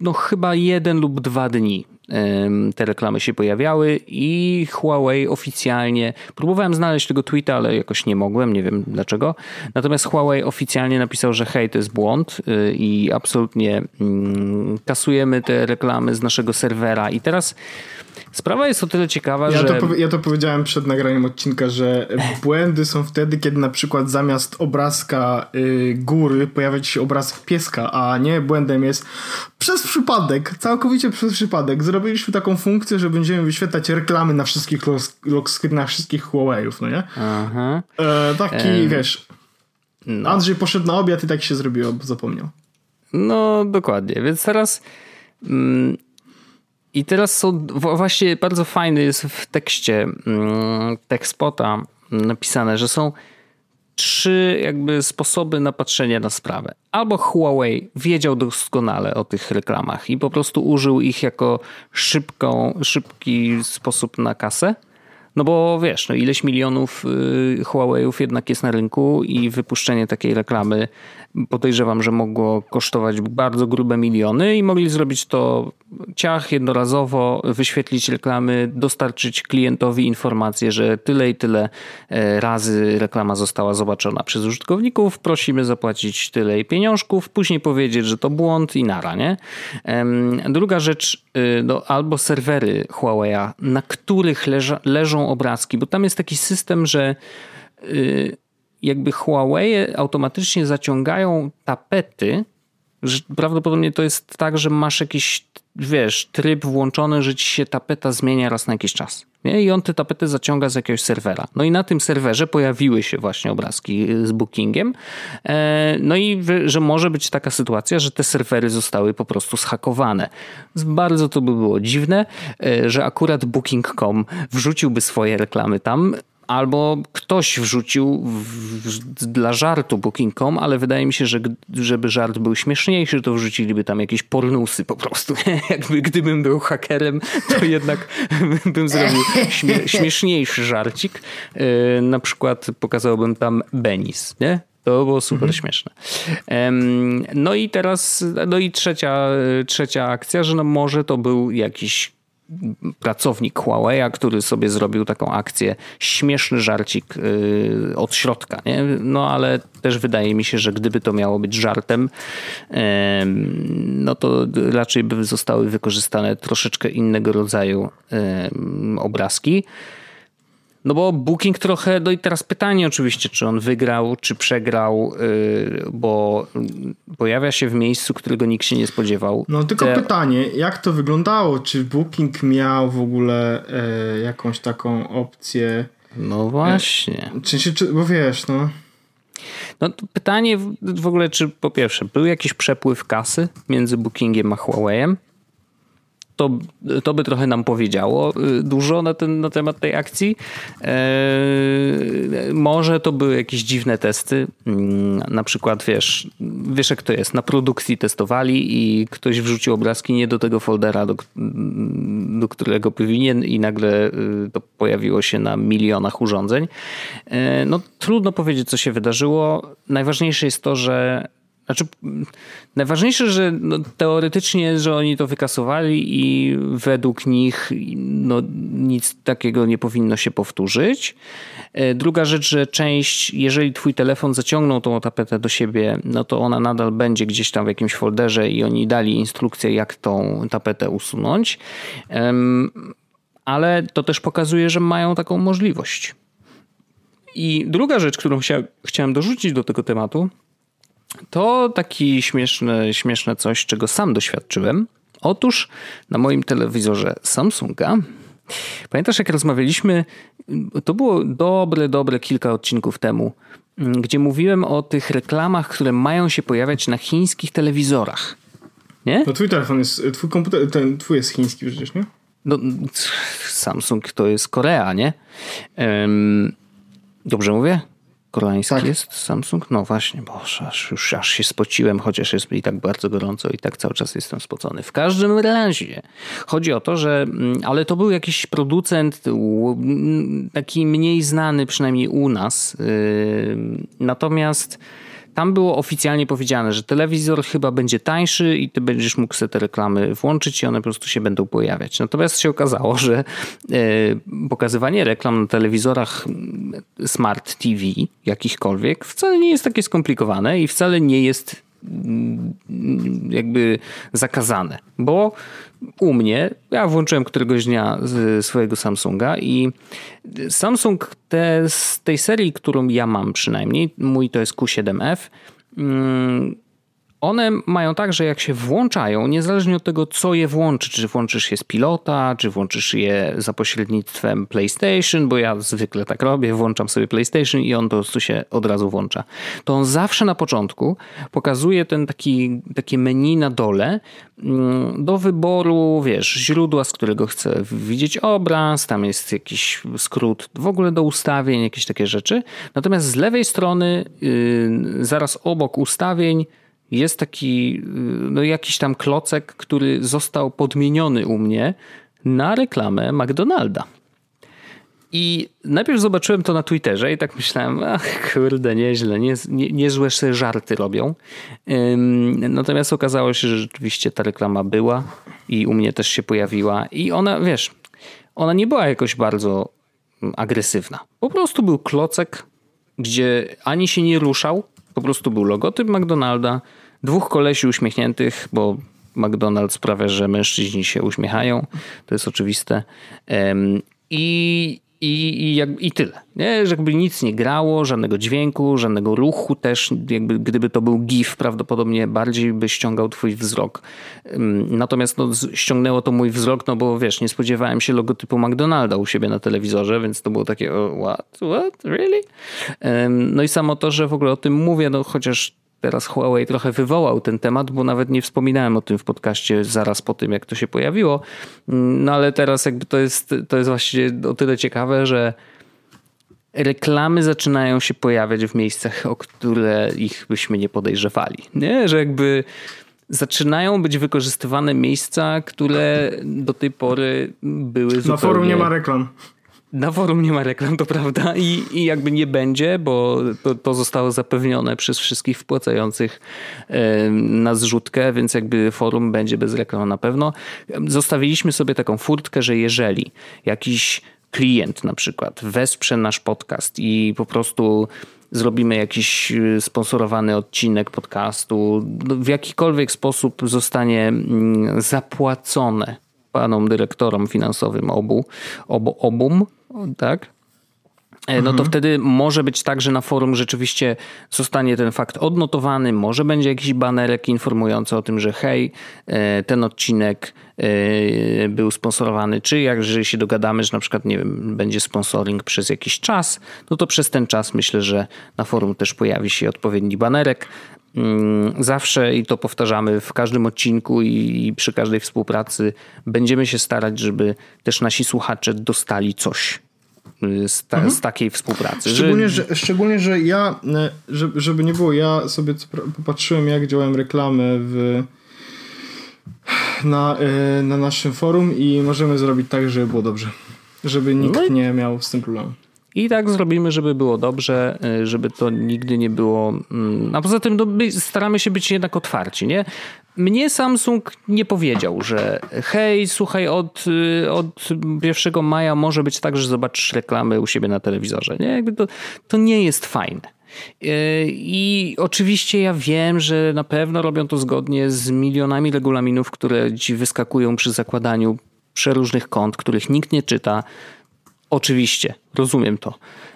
no, chyba jeden lub dwa dni te reklamy się pojawiały i Huawei oficjalnie, próbowałem znaleźć tego tweeta, ale jakoś nie mogłem, nie wiem dlaczego. Natomiast Huawei oficjalnie napisał, że hej, to jest błąd y, i absolutnie mm, kasujemy te reklamy z naszego serwera. I teraz Sprawa jest o tyle ciekawa, ja że... To, ja to powiedziałem przed nagraniem odcinka, że błędy są wtedy, kiedy na przykład zamiast obrazka y, góry pojawia się obrazek pieska, a nie błędem jest przez przypadek, całkowicie przez przypadek. Zrobiliśmy taką funkcję, że będziemy wyświetlać reklamy na wszystkich lock screenach wszystkich Huawei'ów, no nie? Aha. E, taki, e... wiesz... No. Andrzej poszedł na obiad i tak się zrobiło, bo zapomniał. No, dokładnie. Więc teraz... Mm i teraz są właśnie bardzo fajny jest w tekście mm, TechSpota napisane, że są trzy jakby sposoby na patrzenie na sprawę. Albo Huawei wiedział doskonale o tych reklamach i po prostu użył ich jako szybką, szybki sposób na kasę. No bo wiesz, no ileś milionów y, Huawei'ów jednak jest na rynku i wypuszczenie takiej reklamy podejrzewam, że mogło kosztować bardzo grube miliony i mogli zrobić to ciach jednorazowo, wyświetlić reklamy, dostarczyć klientowi informację, że tyle i tyle e, razy reklama została zobaczona przez użytkowników, prosimy zapłacić tyle i pieniążków, później powiedzieć, że to błąd i nara, nie? Druga rzecz, y, no, albo serwery Huawei'a, na których leża, leżą obrazki, bo tam jest taki system, że y, jakby Huawei automatycznie zaciągają tapety. Prawdopodobnie to jest tak, że masz jakiś, wiesz, tryb włączony, że ci się tapeta zmienia raz na jakiś czas. Nie? I on te tapety zaciąga z jakiegoś serwera. No i na tym serwerze pojawiły się właśnie obrazki z bookingiem. E, no i że może być taka sytuacja, że te serwery zostały po prostu zhakowane. Bardzo to by było dziwne, e, że akurat booking.com wrzuciłby swoje reklamy tam albo ktoś wrzucił w, dla żartu Booking.com, ale wydaje mi się, że żeby żart był śmieszniejszy, to wrzuciliby tam jakieś pornusy po prostu. Jakby gdybym był hakerem, to jednak bym zrobił śmie śmieszniejszy żarcik. Yy, na przykład pokazałbym tam Benis, nie? To było super mhm. śmieszne. No i teraz, no i trzecia, trzecia akcja, że no może to był jakiś pracownik Huawei, który sobie zrobił taką akcję, śmieszny żarcik y, od środka. Nie? No ale też wydaje mi się, że gdyby to miało być żartem, no to raczej by zostały wykorzystane troszeczkę innego rodzaju obrazki. No bo Booking trochę, no i teraz pytanie oczywiście, czy on wygrał, czy przegrał, yy, bo pojawia się w miejscu, którego nikt się nie spodziewał. No tylko Te... pytanie, jak to wyglądało? Czy Booking miał w ogóle e, jakąś taką opcję? No właśnie. E, czy, czy, czy, bo wiesz, no... No pytanie w ogóle, czy po pierwsze, był jakiś przepływ kasy między Bookingiem a Huawei'em? To, to by trochę nam powiedziało y, dużo na, ten, na temat tej akcji. Eee, może to były jakieś dziwne testy. Mm, na przykład, wiesz, wiesz jak to jest, na produkcji testowali i ktoś wrzucił obrazki nie do tego foldera, do, do którego powinien i nagle y, to pojawiło się na milionach urządzeń. Eee, no trudno powiedzieć, co się wydarzyło. Najważniejsze jest to, że znaczy, najważniejsze, że no, teoretycznie, że oni to wykasowali i według nich no, nic takiego nie powinno się powtórzyć. E, druga rzecz, że część, jeżeli twój telefon zaciągnął tą tapetę do siebie, no to ona nadal będzie gdzieś tam w jakimś folderze i oni dali instrukcję, jak tą tapetę usunąć. Ale to też pokazuje, że mają taką możliwość. I druga rzecz, którą chciałem dorzucić do tego tematu, to taki śmieszne, śmieszne coś, czego sam doświadczyłem. Otóż na moim telewizorze Samsunga Pamiętasz, jak rozmawialiśmy, to było dobre, dobre kilka odcinków temu, gdzie mówiłem o tych reklamach, które mają się pojawiać na chińskich telewizorach. Nie? No twój telefon jest, twój komputer, ten twój jest chiński przecież, nie? No, Samsung to jest Korea, nie? Um, dobrze mówię? Koreański tak. jest Samsung? No właśnie, bo aż, już aż się spociłem, chociaż jest i tak bardzo gorąco i tak cały czas jestem spocony. W każdym razie chodzi o to, że mm, ale to był jakiś producent taki mniej znany przynajmniej u nas. Yy, natomiast tam było oficjalnie powiedziane, że telewizor chyba będzie tańszy i ty będziesz mógł sobie te reklamy włączyć i one po prostu się będą pojawiać. Natomiast się okazało, że e, pokazywanie reklam na telewizorach mm, Smart TV jakichkolwiek wcale nie jest takie skomplikowane i wcale nie jest mm, jakby zakazane, bo u mnie, ja włączyłem któregoś dnia z swojego Samsunga i Samsung te, z tej serii, którą ja mam przynajmniej, mój to jest Q7F, one mają tak, że jak się włączają, niezależnie od tego, co je włączy, czy włączysz je z pilota, czy włączysz je za pośrednictwem PlayStation, bo ja zwykle tak robię, włączam sobie PlayStation i on po prostu się od razu włącza. To on zawsze na początku pokazuje ten taki, takie menu na dole mm, do wyboru, wiesz, źródła, z którego chcę widzieć obraz, tam jest jakiś skrót w ogóle do ustawień, jakieś takie rzeczy. Natomiast z lewej strony, yy, zaraz obok ustawień, jest taki, y, no jakiś tam klocek, który został podmieniony u mnie na reklamę McDonalda. I najpierw zobaczyłem to na Twitterze i tak myślałem, ach kurde, nieźle, nie, nie, niezłe sobie żarty robią. Ym, natomiast okazało się, że rzeczywiście ta reklama była i u mnie też się pojawiła i ona, wiesz, ona nie była jakoś bardzo mm, agresywna. Po prostu był klocek, gdzie ani się nie ruszał, po prostu był logotyp McDonalda, dwóch kolesi uśmiechniętych, bo McDonald's sprawia, że mężczyźni się uśmiechają. To jest oczywiste. I, i, i, jak, i tyle. Nie? Że jakby nic nie grało, żadnego dźwięku, żadnego ruchu też. Jakby, gdyby to był GIF, prawdopodobnie bardziej by ściągał twój wzrok. Natomiast no, ściągnęło to mój wzrok, no bo wiesz, nie spodziewałem się logotypu McDonalda u siebie na telewizorze, więc to było takie oh, what? What? Really? No i samo to, że w ogóle o tym mówię, no chociaż teraz Huawei trochę wywołał ten temat, bo nawet nie wspominałem o tym w podcaście zaraz po tym, jak to się pojawiło. No ale teraz jakby to jest, to jest właśnie o tyle ciekawe, że reklamy zaczynają się pojawiać w miejscach, o które ich byśmy nie podejrzewali. Nie? Że jakby zaczynają być wykorzystywane miejsca, które do tej pory były zupełnie... Na forum nie ma reklam. Na forum nie ma reklam, to prawda, i, i jakby nie będzie, bo to, to zostało zapewnione przez wszystkich wpłacających na zrzutkę, więc jakby forum będzie bez reklam na pewno. Zostawiliśmy sobie taką furtkę, że jeżeli jakiś klient na przykład wesprze nasz podcast i po prostu zrobimy jakiś y, sponsorowany odcinek podcastu, w jakikolwiek sposób zostanie mm, zapłacone panom dyrektorom finansowym obu, obu obum, tak? no to mhm. wtedy może być tak, że na forum rzeczywiście zostanie ten fakt odnotowany, może będzie jakiś banerek informujący o tym, że hej, e, ten odcinek e, był sponsorowany, czy jak jeżeli się dogadamy, że na przykład, nie wiem, będzie sponsoring przez jakiś czas, no to przez ten czas myślę, że na forum też pojawi się odpowiedni banerek. Mm, zawsze i to powtarzamy w każdym odcinku i przy każdej współpracy będziemy się starać, żeby też nasi słuchacze dostali coś z, ta, mhm. z takiej współpracy. Szczególnie że... że... szczególnie, że ja, e, żeby, żeby nie było, ja sobie popatrzyłem, jak działają reklamy w, na, e, na naszym forum i możemy zrobić tak, żeby było dobrze. Żeby nikt no i... nie miał z tym problemu. I tak zrobimy, żeby było dobrze, e, żeby to nigdy nie było. Mm, a poza tym no, staramy się być jednak otwarci, nie? Mnie Samsung nie powiedział, że hej, słuchaj, od, y, od 1 maja może być tak, że zobaczysz reklamy u siebie na telewizorze. Nie? Jakby to, to nie jest fajne. Y, I oczywiście ja wiem, że na pewno robią to zgodnie z milionami regulaminów, które ci wyskakują przy zakładaniu przeróżnych kont, których nikt nie czyta. Oczywiście, rozumiem to.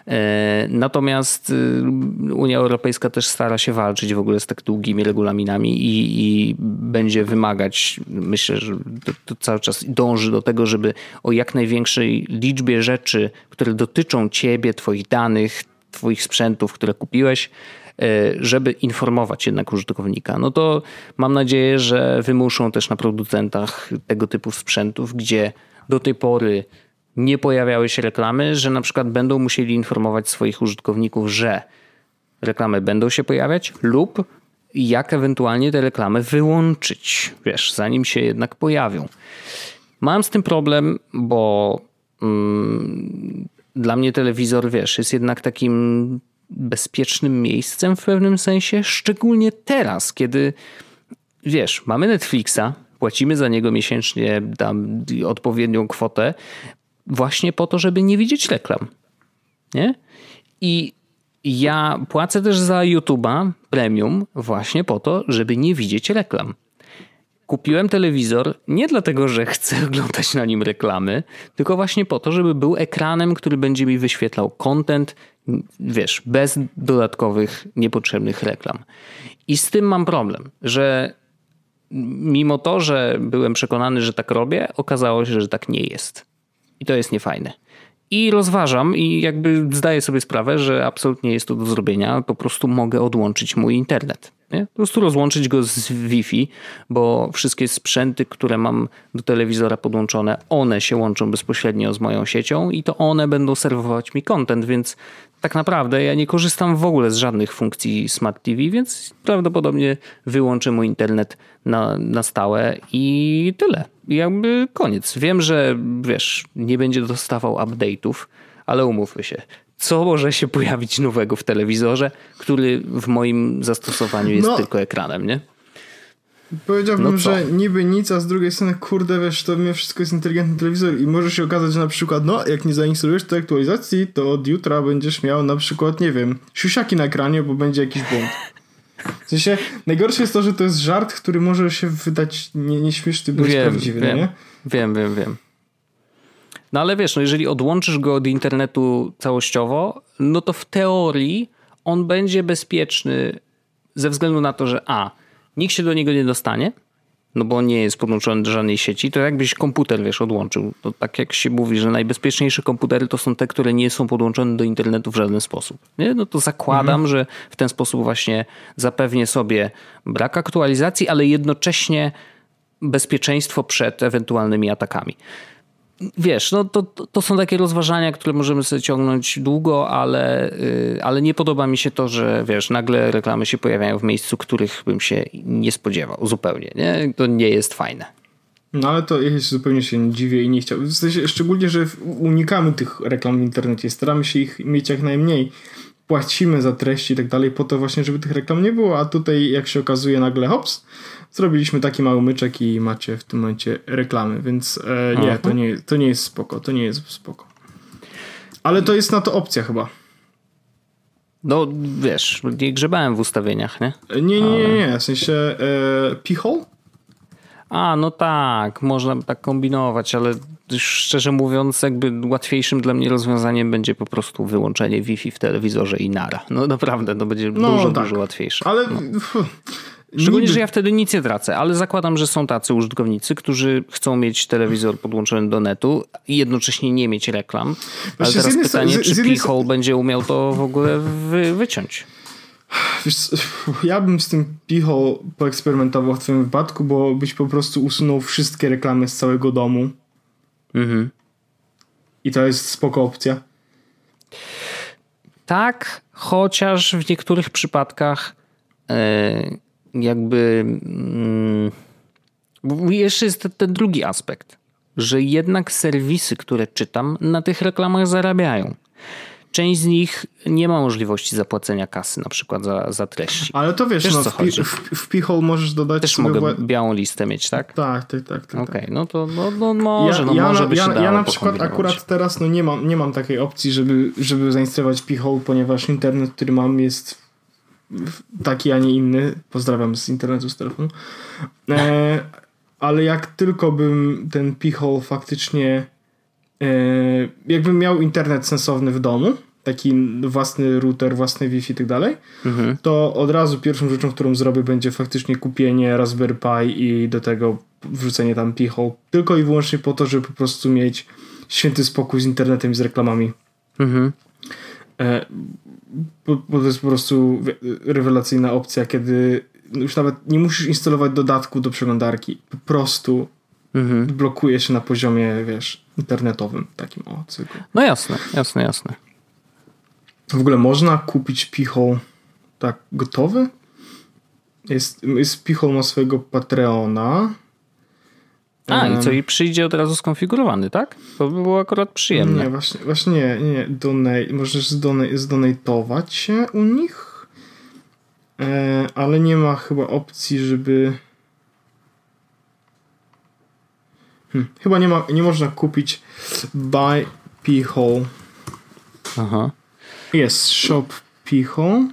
E, natomiast y, Unia Europejska też stara się walczyć w ogóle z tak długimi regulaminami i, i będzie wymagać, myślę, że to, to, cały czas dąży do tego, żeby o jak największej liczbie rzeczy, które dotyczą ciebie, twoich danych, twoich sprzętów, które kupiłeś, e, żeby informować jednak użytkownika. No to mam nadzieję, że wymuszą też na producentach tego typu sprzętów, gdzie do tej pory nie pojawiały się reklamy, że na przykład będą musieli informować swoich użytkowników, że reklamy będą się pojawiać lub jak ewentualnie te reklamy wyłączyć, wiesz, zanim się jednak pojawią. Mam z tym problem, bo mm, dla mnie telewizor, wiesz, jest jednak takim bezpiecznym miejscem w pewnym sensie, szczególnie teraz, kiedy wiesz, mamy Netflixa, płacimy za niego miesięcznie odpowiednią kwotę, właśnie po to, żeby nie widzieć reklam. Nie? I ja płacę też za YouTube'a premium właśnie po to, żeby nie widzieć reklam. Kupiłem telewizor nie dlatego, że chcę oglądać na nim reklamy, tylko właśnie po to, żeby był ekranem, który będzie mi wyświetlał content, wiesz, bez dodatkowych, niepotrzebnych reklam. I z tym mam problem, że mimo to, że byłem przekonany, że tak robię, okazało się, że tak nie jest. I to jest niefajne. I rozważam i jakby zdaję sobie sprawę, że absolutnie jest to do zrobienia. Po prostu mogę odłączyć mój internet. Nie? Po prostu rozłączyć go z Wi-Fi, bo wszystkie sprzęty, które mam do telewizora podłączone, one się łączą bezpośrednio z moją siecią i to one będą serwować mi content, więc tak naprawdę ja nie korzystam w ogóle z żadnych funkcji Smart TV, więc prawdopodobnie wyłączę mój internet na, na stałe i tyle. Jakby koniec. Wiem, że wiesz, nie będzie dostawał update'ów, ale umówmy się. Co może się pojawić nowego w telewizorze, który w moim zastosowaniu jest no. tylko ekranem, nie? Powiedziałbym, no że niby nic, a z drugiej strony, kurde, wiesz, to mnie wszystko jest inteligentny telewizor i może się okazać, że na przykład, no, jak nie zainstalujesz tej aktualizacji, to od jutra będziesz miał na przykład, nie wiem, siusiaki na ekranie, bo będzie jakiś błąd. W sensie, najgorsze jest to, że to jest żart, który może się wydać nie, nieśmieszny, bo wiem, jest prawdziwy, wiem, nie? Wiem, wiem, wiem. No ale wiesz, no jeżeli odłączysz go od internetu całościowo, no to w teorii on będzie bezpieczny ze względu na to, że a, nikt się do niego nie dostanie, no bo nie jest podłączony do żadnej sieci, to jakbyś komputer, wiesz, odłączył. To tak jak się mówi, że najbezpieczniejsze komputery to są te, które nie są podłączone do internetu w żaden sposób. Nie? No to zakładam, mhm. że w ten sposób właśnie zapewnię sobie brak aktualizacji, ale jednocześnie bezpieczeństwo przed ewentualnymi atakami wiesz, no to, to są takie rozważania, które możemy sobie ciągnąć długo, ale, y, ale nie podoba mi się to, że wiesz, nagle reklamy się pojawiają w miejscu, których bym się nie spodziewał zupełnie. Nie? To nie jest fajne. No ale to ja zupełnie się nie dziwię i nie chciałbym. W sensie, szczególnie, że unikamy tych reklam w internecie, staramy się ich mieć jak najmniej. Płacimy za treści i tak dalej po to właśnie, żeby tych reklam nie było, a tutaj jak się okazuje nagle hops, zrobiliśmy taki mały myczek i macie w tym momencie reklamy, więc e, nie, to nie, to nie jest spoko, to nie jest spoko. Ale to jest na to opcja chyba. No wiesz, nie grzebałem w ustawieniach, nie? Nie, nie, nie, nie. w sensie e, p A, no tak, można tak kombinować, ale szczerze mówiąc, jakby łatwiejszym dla mnie rozwiązaniem będzie po prostu wyłączenie Wi-Fi w telewizorze i nara. No naprawdę, to będzie no, dużo, tak. dużo łatwiejsze. Ale... No. Szczególnie, że ja wtedy nic nie tracę, ale zakładam, że są tacy użytkownicy, którzy chcą mieć telewizor podłączony do netu i jednocześnie nie mieć reklam. Ale teraz pytanie, czy P-Hole będzie umiał to w ogóle wy, wyciąć? Wiesz, ja bym z tym P-Hole poeksperymentował w twoim wypadku, bo byś po prostu usunął wszystkie reklamy z całego domu. Mhm. I to jest spoko opcja. Tak, chociaż w niektórych przypadkach yy, jakby. Yy, jeszcze jest ten drugi aspekt, że jednak serwisy, które czytam, na tych reklamach zarabiają. Część z nich nie ma możliwości zapłacenia kasy na przykład za, za treści. Ale to wiesz, wiesz no, w, w, w Pichol możesz dodać Też mogę wła... białą listę mieć, tak? Tak, tak, tak. tak Okej, okay, no to no, no może, ja, no ja, może by ja, się ja na przykład akurat teraz no nie mam, nie mam takiej opcji, żeby, żeby zainstalować Pichol, ponieważ internet, który mam jest taki, a nie inny. Pozdrawiam z internetu, z telefonu. E, ale jak tylko bym ten Pichol faktycznie jakbym miał internet sensowny w domu, taki własny router, własny Wi-Fi i tak dalej, mhm. to od razu pierwszą rzeczą, którą zrobię, będzie faktycznie kupienie Raspberry Pi i do tego wrzucenie tam Pi-hole. Tylko i wyłącznie po to, żeby po prostu mieć święty spokój z internetem i z reklamami. Mhm. E, bo, bo, to jest po prostu rewelacyjna opcja, kiedy już nawet nie musisz instalować dodatku do przeglądarki. Po prostu mhm. blokuje się na poziomie, wiesz, internetowym, takim o cyklu. No jasne, jasne, jasne. W ogóle można kupić pichol tak gotowy? Jest, jest pichol ma swojego Patreona. A, um, i co, i przyjdzie od razu skonfigurowany, tak? To by było akurat przyjemne. Nie, właśnie, właśnie nie, nie. Donate, możesz zdonatować zdonatować się u nich, e, ale nie ma chyba opcji, żeby... Hmm, chyba nie, ma, nie można kupić buy p-hole. Aha. Jest shop Picho.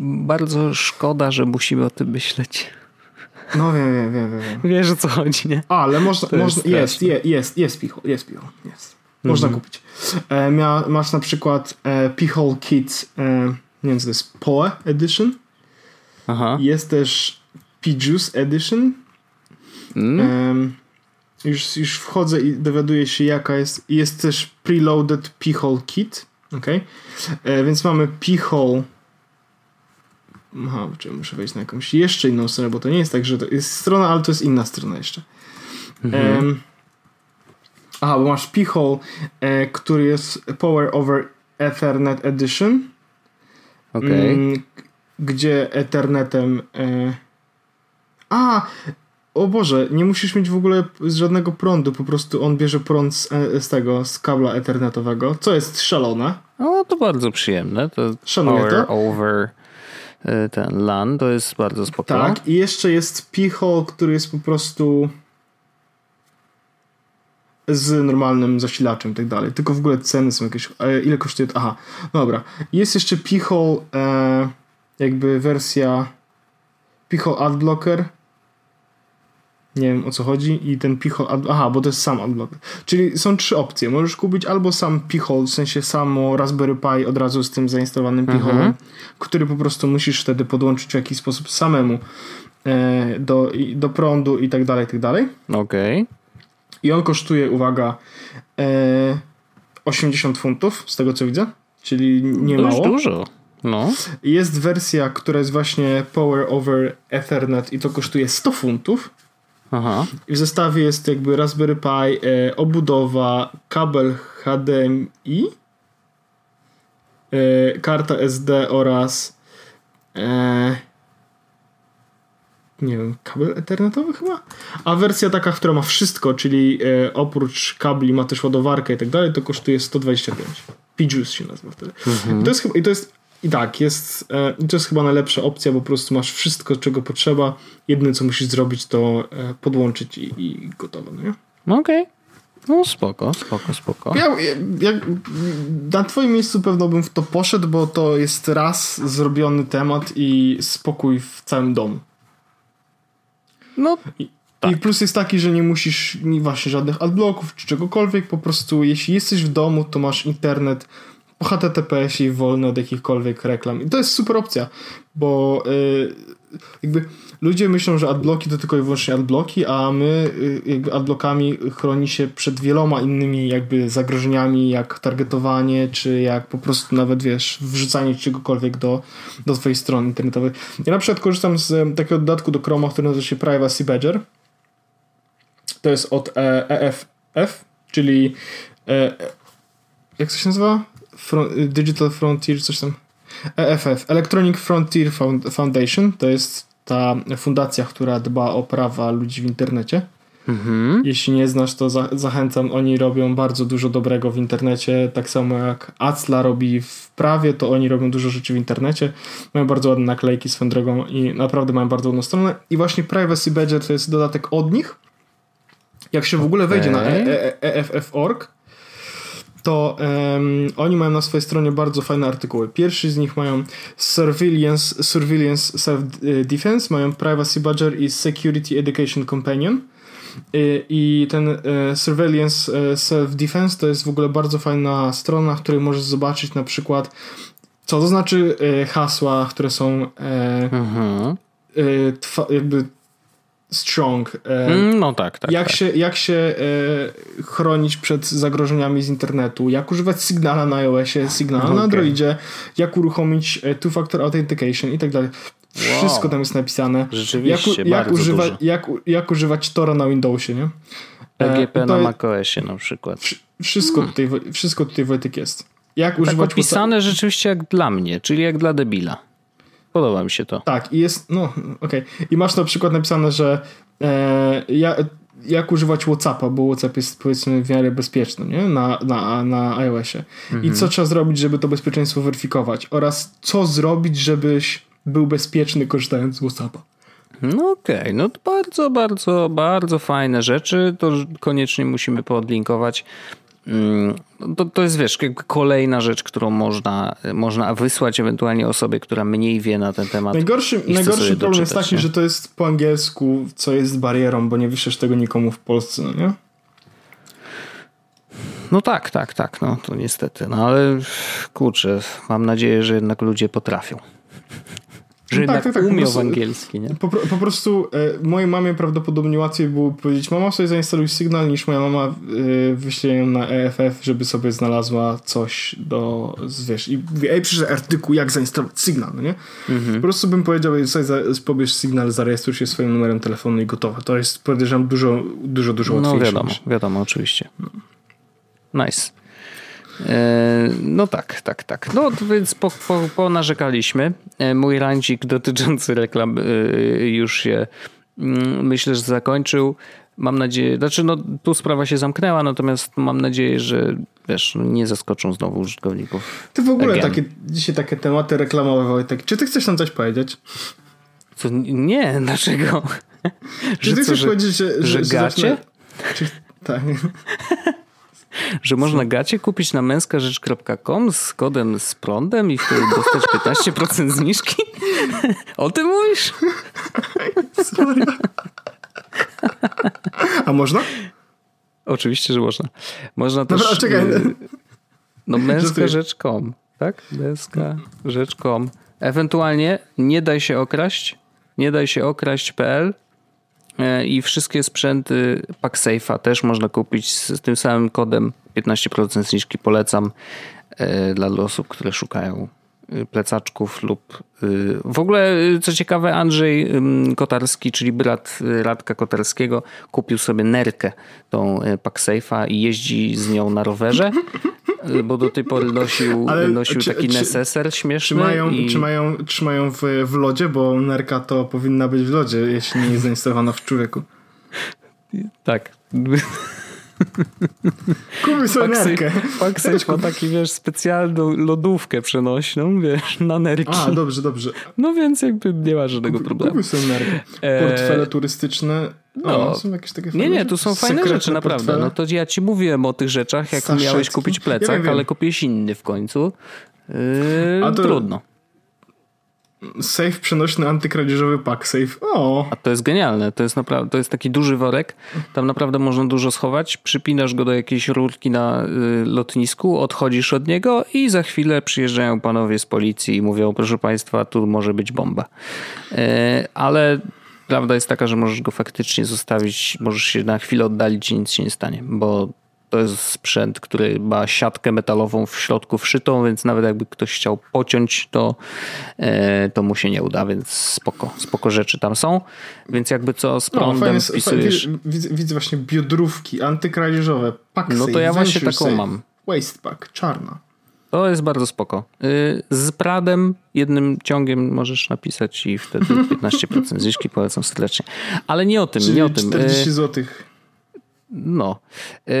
Bardzo szkoda, że musimy o tym myśleć. No wiem, wiem, wiem, wiem. Wiesz o co chodzi, nie? Ale można, można jest, jest, jest, jest Picho, jest Picho, jest. Można mhm. kupić. E, mia, masz na przykład e, Pichol Kids, e, nie wiem co to jest, Poe Edition. Aha. Jest też Pijuice Edition. Mm. już, już wchodzę i dowiaduję się jaka jest. Jest też Preloaded Pichol Kit. Ok, e, więc mamy p-hole. Aha, czy muszę wejść na jakąś jeszcze inną stronę, bo to nie jest tak, że to jest strona, ale to jest inna strona jeszcze. Mhm. E, aha, bo masz p-hole, e, który jest Power over Ethernet Edition. Okay. Mm, gdzie Ethernetem. E, a, o Boże, nie musisz mieć w ogóle żadnego prądu, po prostu on bierze prąd z, e, z tego, z kabla ethernetowego, co jest szalone. No to bardzo przyjemne. To Szanuję power to. over e, ten LAN, to jest bardzo spokojne. Tak, i jeszcze jest Picho, który jest po prostu z normalnym zasilaczem i tak dalej. Tylko w ogóle ceny są jakieś. Ile kosztuje? Aha, dobra. Jest jeszcze Picho, e, jakby wersja Picho Adblocker nie wiem o co chodzi i ten pichol, aha, bo to jest sam adblock. Czyli są trzy opcje. Możesz kupić albo sam pichol, w sensie samo Raspberry Pi od razu z tym zainstalowanym picholem, mhm. który po prostu musisz wtedy podłączyć w jakiś sposób samemu e, do, do prądu i tak dalej, i tak dalej. Okej. Okay. I on kosztuje, uwaga, e, 80 funtów, z tego co widzę, czyli nie Dość mało. dużo. No. Jest wersja, która jest właśnie Power over Ethernet i to kosztuje 100 funtów. Aha. I w zestawie jest jakby Raspberry Pi, e, obudowa, kabel HDMI, e, karta SD oraz e, nie wiem, kabel ethernetowy chyba? A wersja taka, która ma wszystko, czyli e, oprócz kabli ma też ładowarkę i tak dalej, to kosztuje 125. PJUice się nazywa wtedy. Mhm. I, to jest, I to jest i tak, jest, e, to jest chyba najlepsza opcja, bo po prostu masz wszystko, czego potrzeba. Jedyne, co musisz zrobić, to e, podłączyć i, i gotowe, no nie? No okej. Okay. No spoko, spoko, spoko. Ja, ja, na twoim miejscu pewno bym w to poszedł, bo to jest raz zrobiony temat i spokój w całym domu. No I, Tak. I plus jest taki, że nie musisz właśnie żadnych adblocków czy czegokolwiek, po prostu jeśli jesteś w domu, to masz internet po HTTPS i wolny od jakichkolwiek reklam. I to jest super opcja, bo yy, jakby ludzie myślą, że adblocki to tylko i wyłącznie adblocki, a my yy, jakby adblockami chroni się przed wieloma innymi jakby zagrożeniami, jak targetowanie, czy jak po prostu nawet, wiesz, wrzucanie czegokolwiek do, do twojej strony internetowej. Ja na przykład korzystam z takiego dodatku do Chroma, który nazywa się Privacy Badger. To jest od EFF, e czyli e, jak to się nazywa? Digital Frontier, coś tam. EFF, Electronic Frontier Foundation, to jest ta fundacja, która dba o prawa ludzi w internecie. Mhm. Jeśli nie znasz, to za zachęcam. Oni robią bardzo dużo dobrego w internecie. Tak samo jak Acla robi w prawie, to oni robią dużo rzeczy w internecie. Mają bardzo ładne naklejki swoją drogą i naprawdę mają bardzo ładną stronę. I właśnie Privacy Badger to jest dodatek od nich. Jak się w ogóle wejdzie okay. na EFF.org, to um, oni mają na swojej stronie bardzo fajne artykuły. Pierwszy z nich mają Surveillance, Surveillance Self-Defense, mają Privacy Badger i Security Education Companion. I, i ten e, Surveillance e, Self-Defense to jest w ogóle bardzo fajna strona, w której możesz zobaczyć na przykład co to znaczy e, hasła, które są e, mhm. jakby strong. E, mm, no tak, tak. Jak tak. się, jak się e, chronić przed zagrożeniami z internetu, jak używać Signala na iOSie, Signala okay. na Androidzie, jak uruchomić e, two-factor authentication i tak dalej. Wszystko wow. tam jest napisane. Rzeczywiście, jak, jak, używa, jak, jak używać Tora na Windowsie, nie? PGP e, na macOSie na przykład. Wszystko, hmm. tutaj, wszystko tutaj Wojtek jest. Jak tak używać... opisane rzeczywiście jak dla mnie, czyli jak dla debila. Podoba mi się to. Tak, i jest, no, okej. Okay. I masz na przykład napisane, że e, ja, jak używać Whatsappa, bo Whatsapp jest powiedzmy w miarę bezpieczny nie? Na, na, na iOSie. Mhm. I co trzeba zrobić, żeby to bezpieczeństwo weryfikować oraz co zrobić, żebyś był bezpieczny korzystając z Whatsappa. No okej, okay. no to bardzo, bardzo, bardzo fajne rzeczy. To koniecznie musimy podlinkować. Mm, to, to jest, wiesz, kolejna rzecz, którą można, można wysłać ewentualnie osobie, która mniej wie na ten temat. Najgorszy, najgorszy problem jest taki, nie? że to jest po angielsku, co jest barierą, bo nie wyślesz tego nikomu w Polsce, no nie? No tak, tak, tak, no to niestety. No ale kurczę, mam nadzieję, że jednak ludzie potrafią. Że no tak, tak, tak, umiał prostu, angielski, nie? Po, po prostu e, mojej mamie prawdopodobnie łatwiej było powiedzieć mama sobie zainstaluj Signal niż moja mama e, wyśle ją na EFF, żeby sobie znalazła coś do, wiesz, i mówi, ej, przyszedł artykuł, jak zainstalować Signal, no nie? Mhm. Po prostu bym powiedział, sobie za, pobierz Signal, zarejestruj się swoim numerem telefonu i gotowe. To jest, podejrzewam, dużo, dużo, dużo no, łatwiejsze. No wiadomo, niż... wiadomo, oczywiście. Nice. E, no tak, tak, tak. No więc po, po, ponarzekaliśmy. E, mój rancik dotyczący reklam e, już się mm, myślę, że zakończył. Mam nadzieję, znaczy no tu sprawa się zamknęła, natomiast mam nadzieję, że wiesz, nie zaskoczą znowu użytkowników. Ty w ogóle takie, dzisiaj takie tematy reklamowe, Wojtek. Czy ty chcesz nam coś powiedzieć? Co, nie, dlaczego? Czy ty chcesz powiedzieć, że, że, że gacie? Czy, tak że można gacie kupić na męskarzecz.com z kodem z prądem i wtedy dostać 15% zniżki? O tym mówisz? A można? Oczywiście, że można. Można też... Dobra, czekaj. Y, no męskarzecz.com, tak? Męskarzecz.com. Ewentualnie nie daj się okraść, nie daj się okraść.pl i wszystkie sprzęty PackSafe'a też można kupić z tym samym kodem. 15% zniżki polecam e, dla osób, które szukają e, plecaczków lub w ogóle co ciekawe Andrzej Kotarski, czyli brat Radka Kotarskiego kupił sobie nerkę tą PackSafe'a i jeździ z nią na rowerze bo do tej pory nosił, nosił czy, taki czy, neseser śmieszny. Trzymają, i... trzymają, trzymają w, w lodzie, bo nerka to powinna być w lodzie, jeśli nie jest zainstalowana w człowieku. Tak. Kupił sobie nerkę. Paksej ma taki, wiesz, specjalną lodówkę przenośną, wiesz, na nerki. A, dobrze, dobrze. No więc jakby nie ma żadnego problemu. Kupił sobie nerkę. E, Portfele turystyczne. No, są jakieś takie nie, nie, tu są fajne rzeczy, naprawdę. No to ja ci mówiłem o tych rzeczach, jak Saszetki. miałeś kupić plecak, ja ale kupiłeś inny w końcu. Yy, to... Trudno. Safe przenośny antykradzieżowy pack safe. O. A to jest genialne. To jest naprawdę, to jest taki duży worek. Tam naprawdę można dużo schować. Przypinasz go do jakiejś rurki na y, lotnisku, odchodzisz od niego i za chwilę przyjeżdżają panowie z policji i mówią, proszę państwa, tu może być bomba. Y, ale prawda jest taka, że możesz go faktycznie zostawić, możesz się na chwilę oddalić i nic się nie stanie, bo to jest sprzęt, który ma siatkę metalową w środku wszytą, więc nawet jakby ktoś chciał pociąć, to, e, to mu się nie uda, więc spoko, spoko rzeczy tam są. Więc jakby co z no, prądem no, wpisujesz... Widzę, widzę, właśnie biodrówki antykradzieżowe, pack No to ja właśnie taką safe, mam. Waste pack, czarna. To jest bardzo spoko. Y, z Pradem jednym ciągiem możesz napisać i wtedy 15% zniżki polecam serdecznie. Ale nie o tym, Czyli nie o tym. 40 złotych. No. Yy,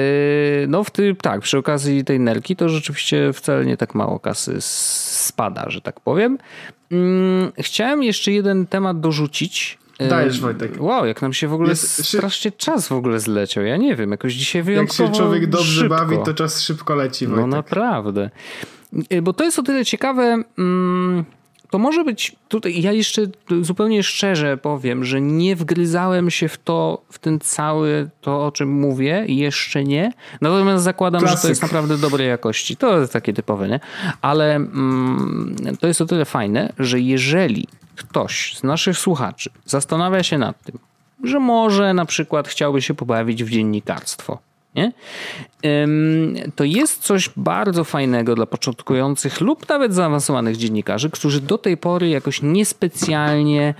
no w ty, tak, przy okazji tej nerki to rzeczywiście wcale nie tak mało kasy spada, że tak powiem. Yy, chciałem jeszcze jeden temat dorzucić. Yy, Dajesz Wojtek. Wow, jak nam się w ogóle Jest, strasznie czas w ogóle zleciał. Ja nie wiem, jakoś dzisiaj wyjątkowo Jak się człowiek dobrze szybko. bawi, to czas szybko leci Wojtek. No naprawdę. Yy, bo to jest o tyle ciekawe... Mm, to może być tutaj, ja jeszcze zupełnie szczerze powiem, że nie wgryzałem się w to, w ten cały, to o czym mówię, jeszcze nie. Natomiast zakładam, Klasyk. że to jest naprawdę dobrej jakości. To jest takie typowe, nie? Ale mm, to jest o tyle fajne, że jeżeli ktoś z naszych słuchaczy zastanawia się nad tym, że może na przykład chciałby się pobawić w dziennikarstwo, nie? To jest coś bardzo fajnego dla początkujących lub nawet zaawansowanych dziennikarzy, którzy do tej pory jakoś niespecjalnie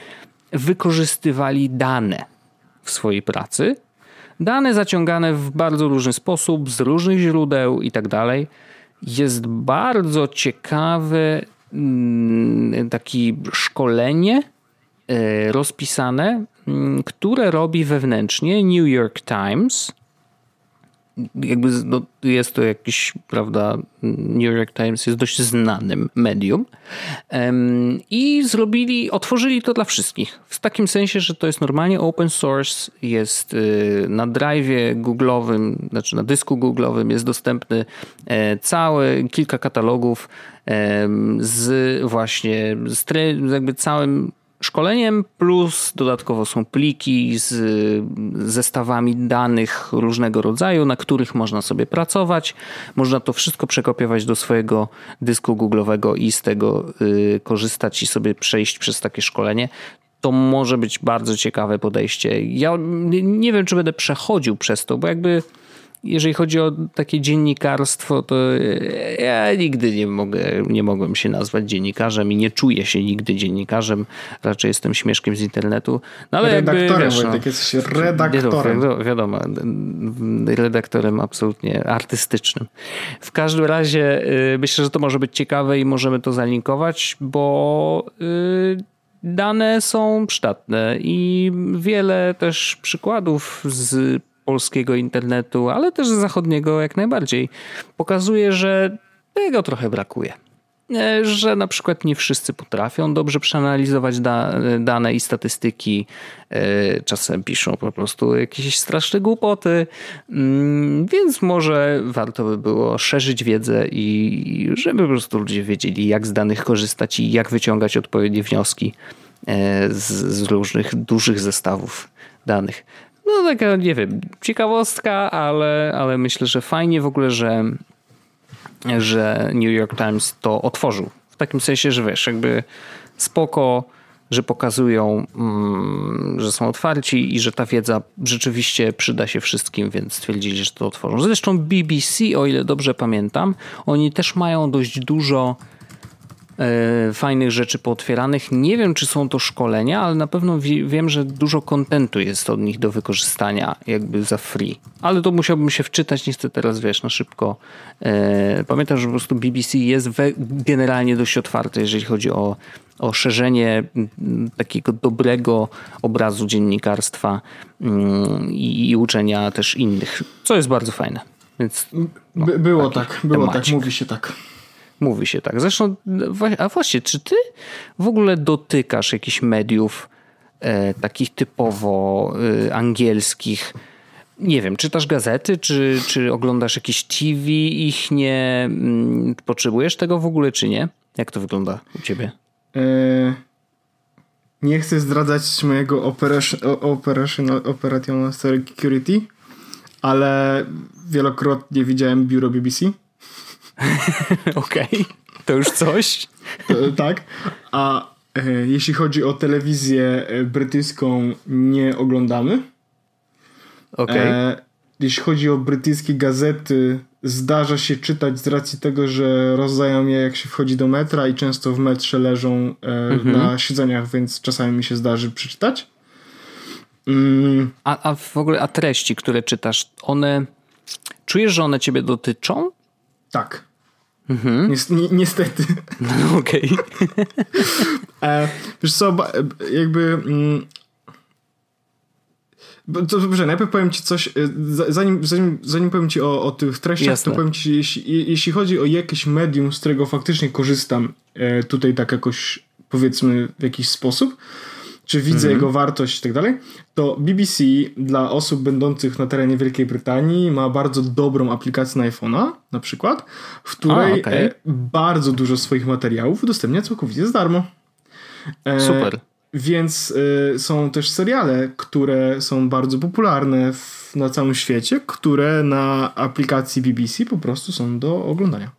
wykorzystywali dane w swojej pracy. Dane zaciągane w bardzo różny sposób, z różnych źródeł i tak dalej. Jest bardzo ciekawe mm, takie szkolenie e, rozpisane, mm, które robi wewnętrznie New York Times jakby no, jest to jakiś, prawda, New York Times jest dość znanym medium um, i zrobili, otworzyli to dla wszystkich. W takim sensie, że to jest normalnie open source, jest y, na drive'ie Google'owym, znaczy na dysku Google'owym jest dostępny e, cały, kilka katalogów z właśnie, z jakby całym szkoleniem, plus dodatkowo są pliki z zestawami danych różnego rodzaju, na których można sobie pracować. Można to wszystko przekopiować do swojego dysku Google'owego i z tego y, korzystać i sobie przejść przez takie szkolenie. To może być bardzo ciekawe podejście. Ja nie wiem, czy będę przechodził przez to, bo jakby jeżeli chodzi o takie dziennikarstwo, to ja nigdy nie mogę, nie mogłem się nazwać dziennikarzem i nie czuję się nigdy dziennikarzem. Raczej jestem śmieszkiem z internetu. No, ale redaktorem, jakby, wiesz, no, Wojtek, jesteś redaktorem. No, wiadomo, redaktorem absolutnie artystycznym. W każdym razie y, myślę, że to może być ciekawe i możemy to zalinkować, bo y, dane są przydatne i wiele też przykładów z polskiego internetu, ale też zachodniego jak najbardziej, pokazuje, że tego trochę brakuje. E, że na przykład nie wszyscy potrafią dobrze przeanalizować da, dane i statystyki. E, czasem piszą po prostu jakieś straszne głupoty, mm, więc może warto by było szerzyć wiedzę i żeby po prostu ludzie wiedzieli, jak z danych korzystać i jak wyciągać odpowiednie wnioski e, z, z różnych dużych zestawów danych. No taka, nie wiem, ciekawostka, ale, ale myślę, że fajnie w ogóle, że, że New York Times to otworzył. W takim sensie, że wiesz, jakby spoko, że pokazują, mm, że są otwarci i że ta wiedza rzeczywiście przyda się wszystkim, więc stwierdzili, że to otworzą. Zresztą BBC, o ile dobrze pamiętam, oni też mają dość dużo fajnych rzeczy pootwieranych. Nie wiem, czy są to szkolenia, ale na pewno wiem, że dużo kontentu jest od nich do wykorzystania jakby za free. Ale to musiałbym się wczytać, nie chcę teraz, wiesz, na szybko. E, pamiętam, że po prostu BBC jest generalnie dość otwarte, jeżeli chodzi o, o szerzenie takiego dobrego obrazu dziennikarstwa mm, i uczenia też innych, co jest bardzo fajne. Więc, no, By, było tak, było temacik. tak, mówi się tak. Mówi się tak. Zresztą, a właśnie, czy ty w ogóle dotykasz jakichś mediów e, takich typowo e, angielskich? Nie wiem, czytasz gazety, czy, czy oglądasz jakieś TV ich nie. Mm, potrzebujesz tego w ogóle, czy nie? Jak to wygląda u ciebie? E, nie chcę zdradzać mojego operation, operational, operational security, ale wielokrotnie widziałem biuro BBC. Okej, okay. to już coś. To, tak, a e, jeśli chodzi o telewizję e, brytyjską, nie oglądamy. Okej. Okay. E, jeśli chodzi o brytyjskie gazety, zdarza się czytać z racji tego, że rozdają je jak się wchodzi do metra i często w metrze leżą e, mhm. na siedzeniach, więc czasami mi się zdarzy przeczytać. Mm. A, a w ogóle, a treści, które czytasz, one czujesz, że one ciebie dotyczą? Tak. Mhm. Ni ni niestety. No, Okej. Okay. e, wiesz co, jakby mm, to dobrze, najpierw powiem ci coś, e, zanim, zanim, zanim powiem ci o, o tych treściach, Jasne. to powiem ci, jeśli, jeśli chodzi o jakieś medium, z którego faktycznie korzystam e, tutaj tak jakoś, powiedzmy, w jakiś sposób, czy widzę mhm. jego wartość i tak dalej, to BBC dla osób będących na terenie Wielkiej Brytanii ma bardzo dobrą aplikację na iPhone'a, na przykład, w której A, okay. E, bardzo dużo swoich materiałów udostępnia całkowicie za darmo. Super. Więc y, są też seriale, które są bardzo popularne w, na całym świecie, które na aplikacji BBC po prostu są do oglądania.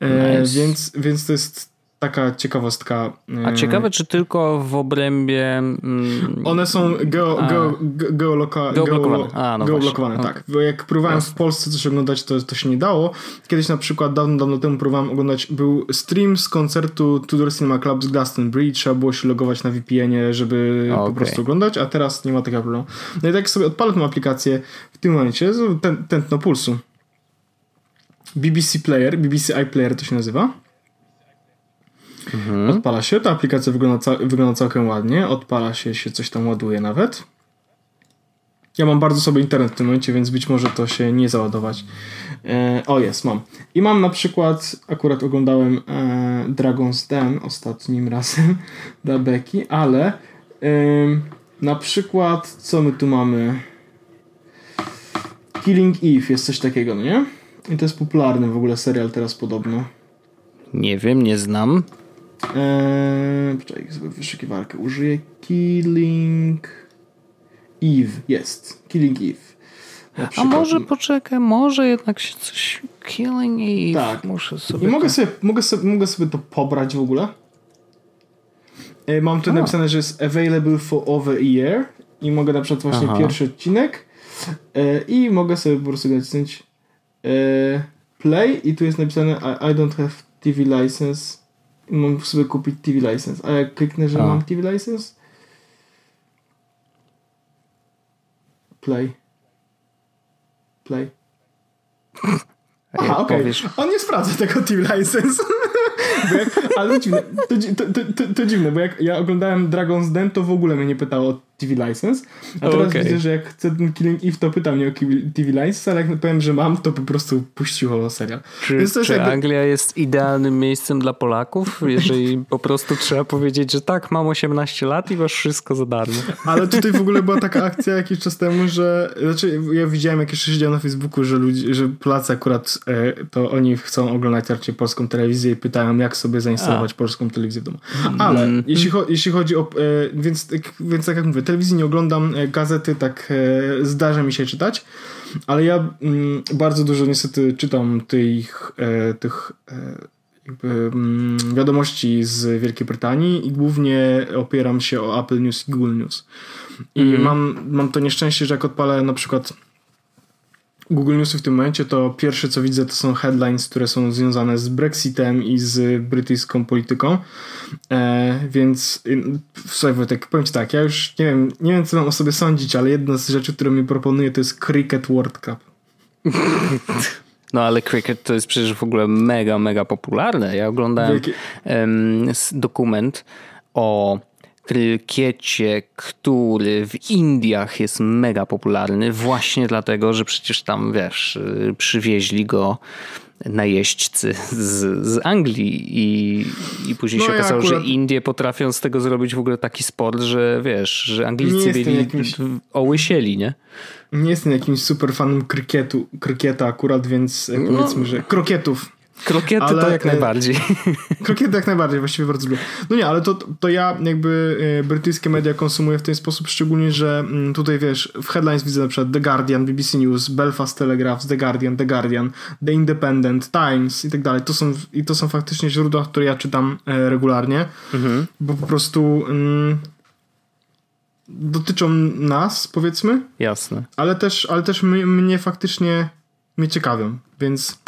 E, nice. więc, więc to jest taka ciekawostka. A e, ciekawe, czy tylko w obrębie. Mm, One są geo, geo, geoloka, geoblokowane. A, no geoblokowane tak. Bo jak próbowałem w Polsce coś oglądać, to, to się nie dało. Kiedyś na przykład dawno, dawno temu próbowałem oglądać, był stream z koncertu Tudor Cinema Club z Glastonbury. Trzeba było się logować na VPN-ie, żeby okay. po prostu oglądać, a teraz nie ma takiego problemu. No i tak sobie odpalę tę aplikację w tym momencie, ten, tętno pulsu. BBC Player, BBC iPlayer to się nazywa. Mhm. Odpala się, ta aplikacja wygląda, wygląda całkiem ładnie, odpala się, się coś tam ładuje nawet. Ja mam bardzo sobie internet w tym momencie, więc być może to się nie załadować. E, o jest, mam. I mam na przykład, akurat oglądałem e, Dragon's Den ostatnim razem dla Becky, ale e, na przykład, co my tu mamy? Killing Eve jest coś takiego, no nie? I to jest popularny w ogóle serial teraz podobno. Nie wiem, nie znam. Eee, poczekaj, sobie wyszukiwarkę użyję. Killing Eve. Jest. Killing Eve. A może poczekaj, może jednak się coś... Killing Eve. Tak. Muszę sobie... I mogę, sobie, mogę, sobie, mogę sobie to pobrać w ogóle. Eee, mam tu A. napisane, że jest available for over a year i mogę na przykład właśnie Aha. pierwszy odcinek eee, i mogę sobie po prostu nacisnąć eee, play i tu jest napisane I, I don't have TV license mam sobie kupić TV license. A jak kliknę, że A. mam TV license, play. Play. Aha, okej. Okay. On nie sprawdza tego TV license. jak, ale dziwne, to, to, to, to, dziwne, bo jak ja oglądałem Dragon's Den, to w ogóle mnie nie pytało o TV license, a teraz okay. widzę, że jak chcę ten Killing Eve, to pyta mnie o TV license, ale jak powiem, że mam, to po prostu puściło serial. Czy, czy jakby... Anglia jest idealnym miejscem dla Polaków, jeżeli po prostu trzeba powiedzieć, że tak, mam 18 lat i masz wszystko za darmo. Ale tutaj w ogóle była taka akcja jakiś czas temu, że znaczy ja widziałem jakieś się dzieje na Facebooku, że ludzie, że Polacy akurat e, to oni chcą oglądać raczej polską telewizję i pytają, jak sobie zainstalować A. polską telewizję w domu. Ale mm. jeśli, cho jeśli chodzi o, e, więc, więc tak jak mówię, telewizji nie oglądam, e, gazety tak e, zdarza mi się czytać, ale ja mm, bardzo dużo niestety czytam tych, e, tych jakby, mm, wiadomości z Wielkiej Brytanii i głównie opieram się o Apple News i Google News. I mm. mam, mam to nieszczęście, że jak odpalę na przykład Google Newsy w tym momencie, to pierwsze co widzę to są headlines, które są związane z Brexitem i z brytyjską polityką. E, więc słuchaj Wojtek, powiem ci tak, ja już nie wiem, nie wiem co mam o sobie sądzić, ale jedna z rzeczy, które mi proponuje to jest Cricket World Cup. No ale cricket to jest przecież w ogóle mega, mega popularne. Ja oglądałem um, dokument o krykiecie, który w Indiach jest mega popularny właśnie dlatego, że przecież tam, wiesz, przywieźli go najeźdźcy z, z Anglii i, i później no się okazało, akurat... że Indie potrafią z tego zrobić w ogóle taki sport, że wiesz, że Anglicy byli jakimś... ołysieli, nie? Nie jestem jakimś super fanem krykietu, krykieta akurat, więc no. powiedzmy, że krokietów Krokiety ale, to jak najbardziej. Krokiety jak najbardziej, właściwie bardzo lubię. No nie, ale to, to ja jakby e, brytyjskie media konsumuję w ten sposób, szczególnie, że mm, tutaj wiesz, w headlines widzę na przykład The Guardian, BBC News, Belfast Telegraph, The Guardian, The Guardian, The Independent, Times i tak dalej. To są, I to są faktycznie źródła, które ja czytam e, regularnie, mhm. bo po prostu mm, dotyczą nas, powiedzmy. Jasne. Ale też, ale też mnie, mnie faktycznie mnie ciekawią, więc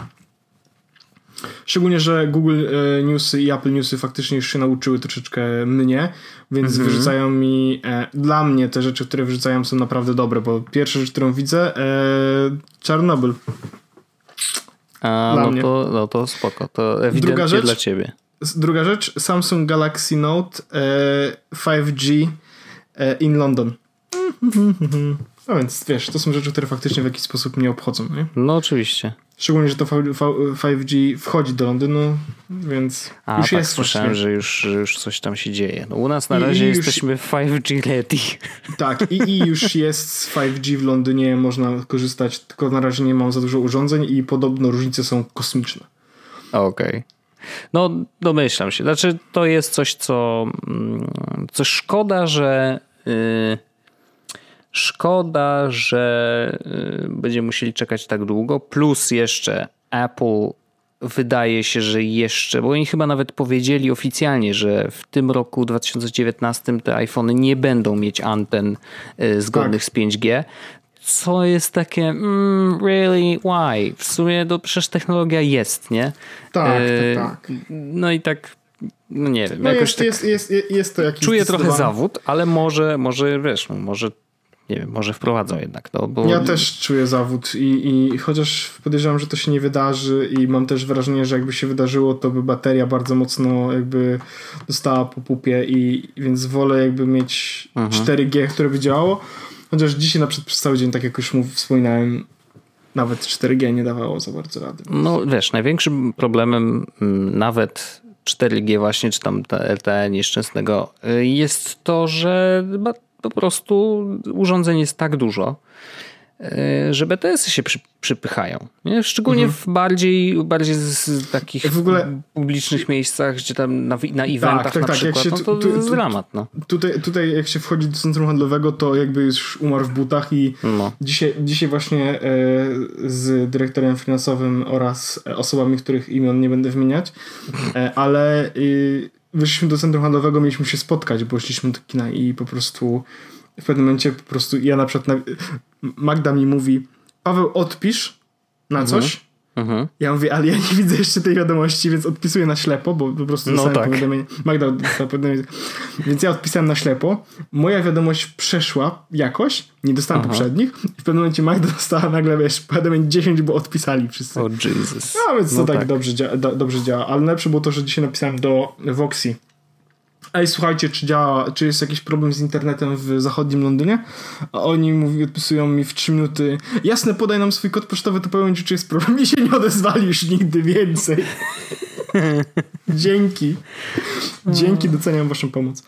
Szczególnie, że Google e, Newsy i Apple Newsy faktycznie już się nauczyły troszeczkę mnie, więc mm -hmm. wyrzucają mi, e, dla mnie te rzeczy, które wyrzucają są naprawdę dobre, bo pierwsza rzecz, którą widzę, e, Czarnobyl. A, no to, no to spoko, to ewidentnie druga rzecz, dla ciebie. Druga rzecz, Samsung Galaxy Note e, 5G e, in London. No więc wiesz, to są rzeczy, które faktycznie w jakiś sposób mnie obchodzą. Nie? No oczywiście. Szczególnie, że to 5G wchodzi do Londynu, więc A, już tak, jest. Słyszałem, że już, że już coś tam się dzieje. No, u nas na I, razie i jesteśmy już... 5G ready. Tak, i, i już jest z 5G w Londynie, można korzystać, tylko na razie nie mam za dużo urządzeń i podobno różnice są kosmiczne. Okej. Okay. No, domyślam się. Znaczy, to jest coś, co, mm, co szkoda, że. Yy Szkoda, że y, będziemy musieli czekać tak długo. Plus jeszcze Apple wydaje się, że jeszcze, bo oni chyba nawet powiedzieli oficjalnie, że w tym roku 2019 te iPhony nie będą mieć anten y, zgodnych tak. z 5G. Co jest takie, mm, really, why? W sumie to przecież technologia jest, nie? Tak, e, tak, tak. No i tak no nie wiem. No jakoś jest, tak jest, jest, jest to jakiś Czuję trochę zawód, ale może, może wiesz, no, może nie wiem, może wprowadzą jednak. No, bo... Ja też czuję zawód i, i chociaż podejrzewam, że to się nie wydarzy i mam też wrażenie, że jakby się wydarzyło, to by bateria bardzo mocno jakby dostała po pupie i więc wolę jakby mieć mhm. 4G, które by działało. Chociaż dzisiaj na przykład przez cały dzień, tak jak już wspominałem, nawet 4G nie dawało za bardzo rady. No wiesz, największym problemem mm, nawet 4G właśnie, czy tam LTE nieszczęsnego y, jest to, że po prostu urządzeń jest tak dużo, e, że BTS-y się przy, przypychają. Nie? Szczególnie mhm. w bardziej, bardziej z takich ogóle... publicznych miejscach, gdzie tam na, na eventach tak, tak, na tak, przykład, no to tu, jest tu, dramat. No. Tutaj, tutaj jak się wchodzi do centrum handlowego, to jakby już umarł w butach i no. dzisiaj, dzisiaj właśnie e, z dyrektorem finansowym oraz osobami, których imion nie będę wymieniać, e, ale wyszliśmy do centrum handlowego, mieliśmy się spotkać, bo szliśmy do kina i po prostu w pewnym momencie po prostu ja na przykład Magda mi mówi Paweł odpisz na mhm. coś Mhm. Ja mówię, ale ja nie widzę jeszcze tej wiadomości, więc odpisuję na ślepo, bo po prostu no tak. powiadomienie. Magda dostała powiadomienie. Więc ja odpisałem na ślepo. Moja wiadomość przeszła jakoś, nie dostałem Aha. poprzednich. I w pewnym momencie Magda dostała nagle, wiesz, powiadomienie 10, bo odpisali wszyscy. O oh, Jesus. No więc to no tak, tak, Dobrze, dzia do, dobrze działa. Ale najlepsze było to, że dzisiaj napisałem do Voxy ej słuchajcie, czy działa, czy jest jakiś problem z internetem w zachodnim Londynie? A oni mówi, odpisują mi w 3 minuty, jasne, podaj nam swój kod pocztowy, to powiem ci, czy jest problem. I się nie odezwali już nigdy więcej. Dzięki. Dzięki, doceniam waszą pomoc.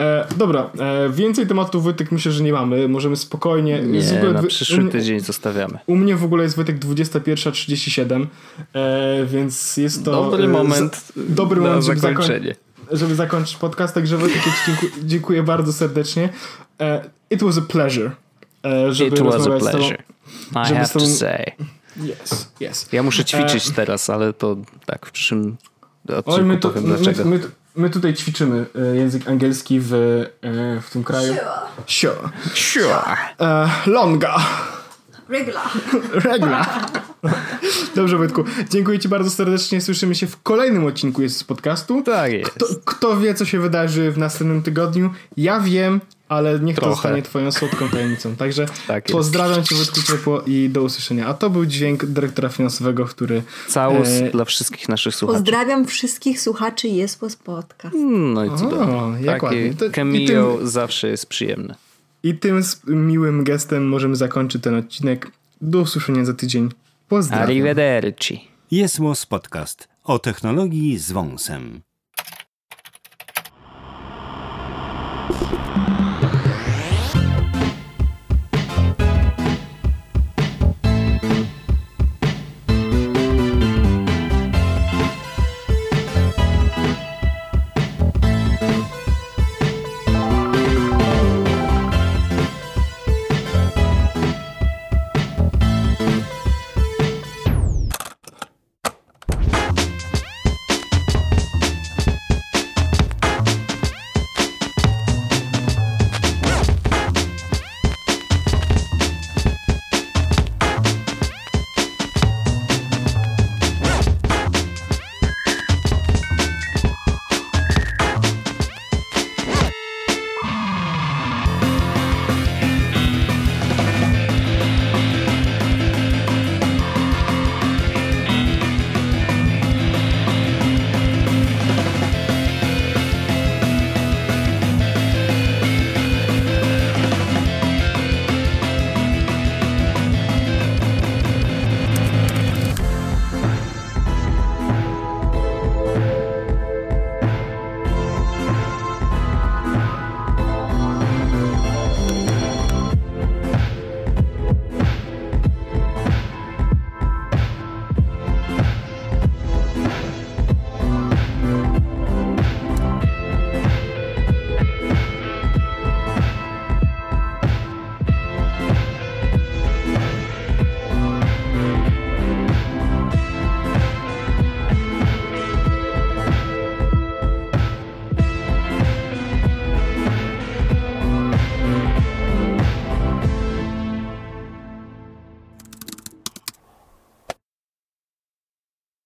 E, dobra, e, więcej tematów Wojtek myślę, że nie mamy. Możemy spokojnie... Nie, ogóle, na przyszły tydzień zostawiamy. U mnie w ogóle jest Wojtek 21.37, e, więc jest to... Dobry moment z, Dobry moment, żeby zakończyć żeby zakończyć podcast, także Wojtek, dziękuję, dziękuję bardzo serdecznie. Uh, it was a pleasure. Uh, żeby it was a pleasure. Tobą, I have tobą... to say. Yes, yes. Ja muszę ćwiczyć uh, teraz, ale to tak w przyszłym odcinku Oj, my tu, powiem dlaczego. My, my, my, tutaj ćwiczymy język angielski w, w tym kraju. Sure. Sure. sure. longa. Regla. Regla. Dobrze, Wojtku. Dziękuję Ci bardzo serdecznie. Słyszymy się w kolejnym odcinku jest z podcastu. Tak jest. Kto, kto, wie, co się wydarzy w następnym tygodniu? Ja wiem, ale niech Trochę. to zostanie Twoją słodką tajemnicą. Także tak pozdrawiam Cię Wojtku ciepło i do usłyszenia. A to był dźwięk dyrektora finansowego, który... Całus e... dla wszystkich naszych słuchaczy. Pozdrawiam wszystkich słuchaczy Jest Podcast. No i cudownie. O, jak ładnie. To, cameo tym... zawsze jest przyjemne. I tym miłym gestem możemy zakończyć ten odcinek. Do usłyszenia za tydzień. Pozdrawiam. Arrivederci. Jest podcast o technologii z wąsem.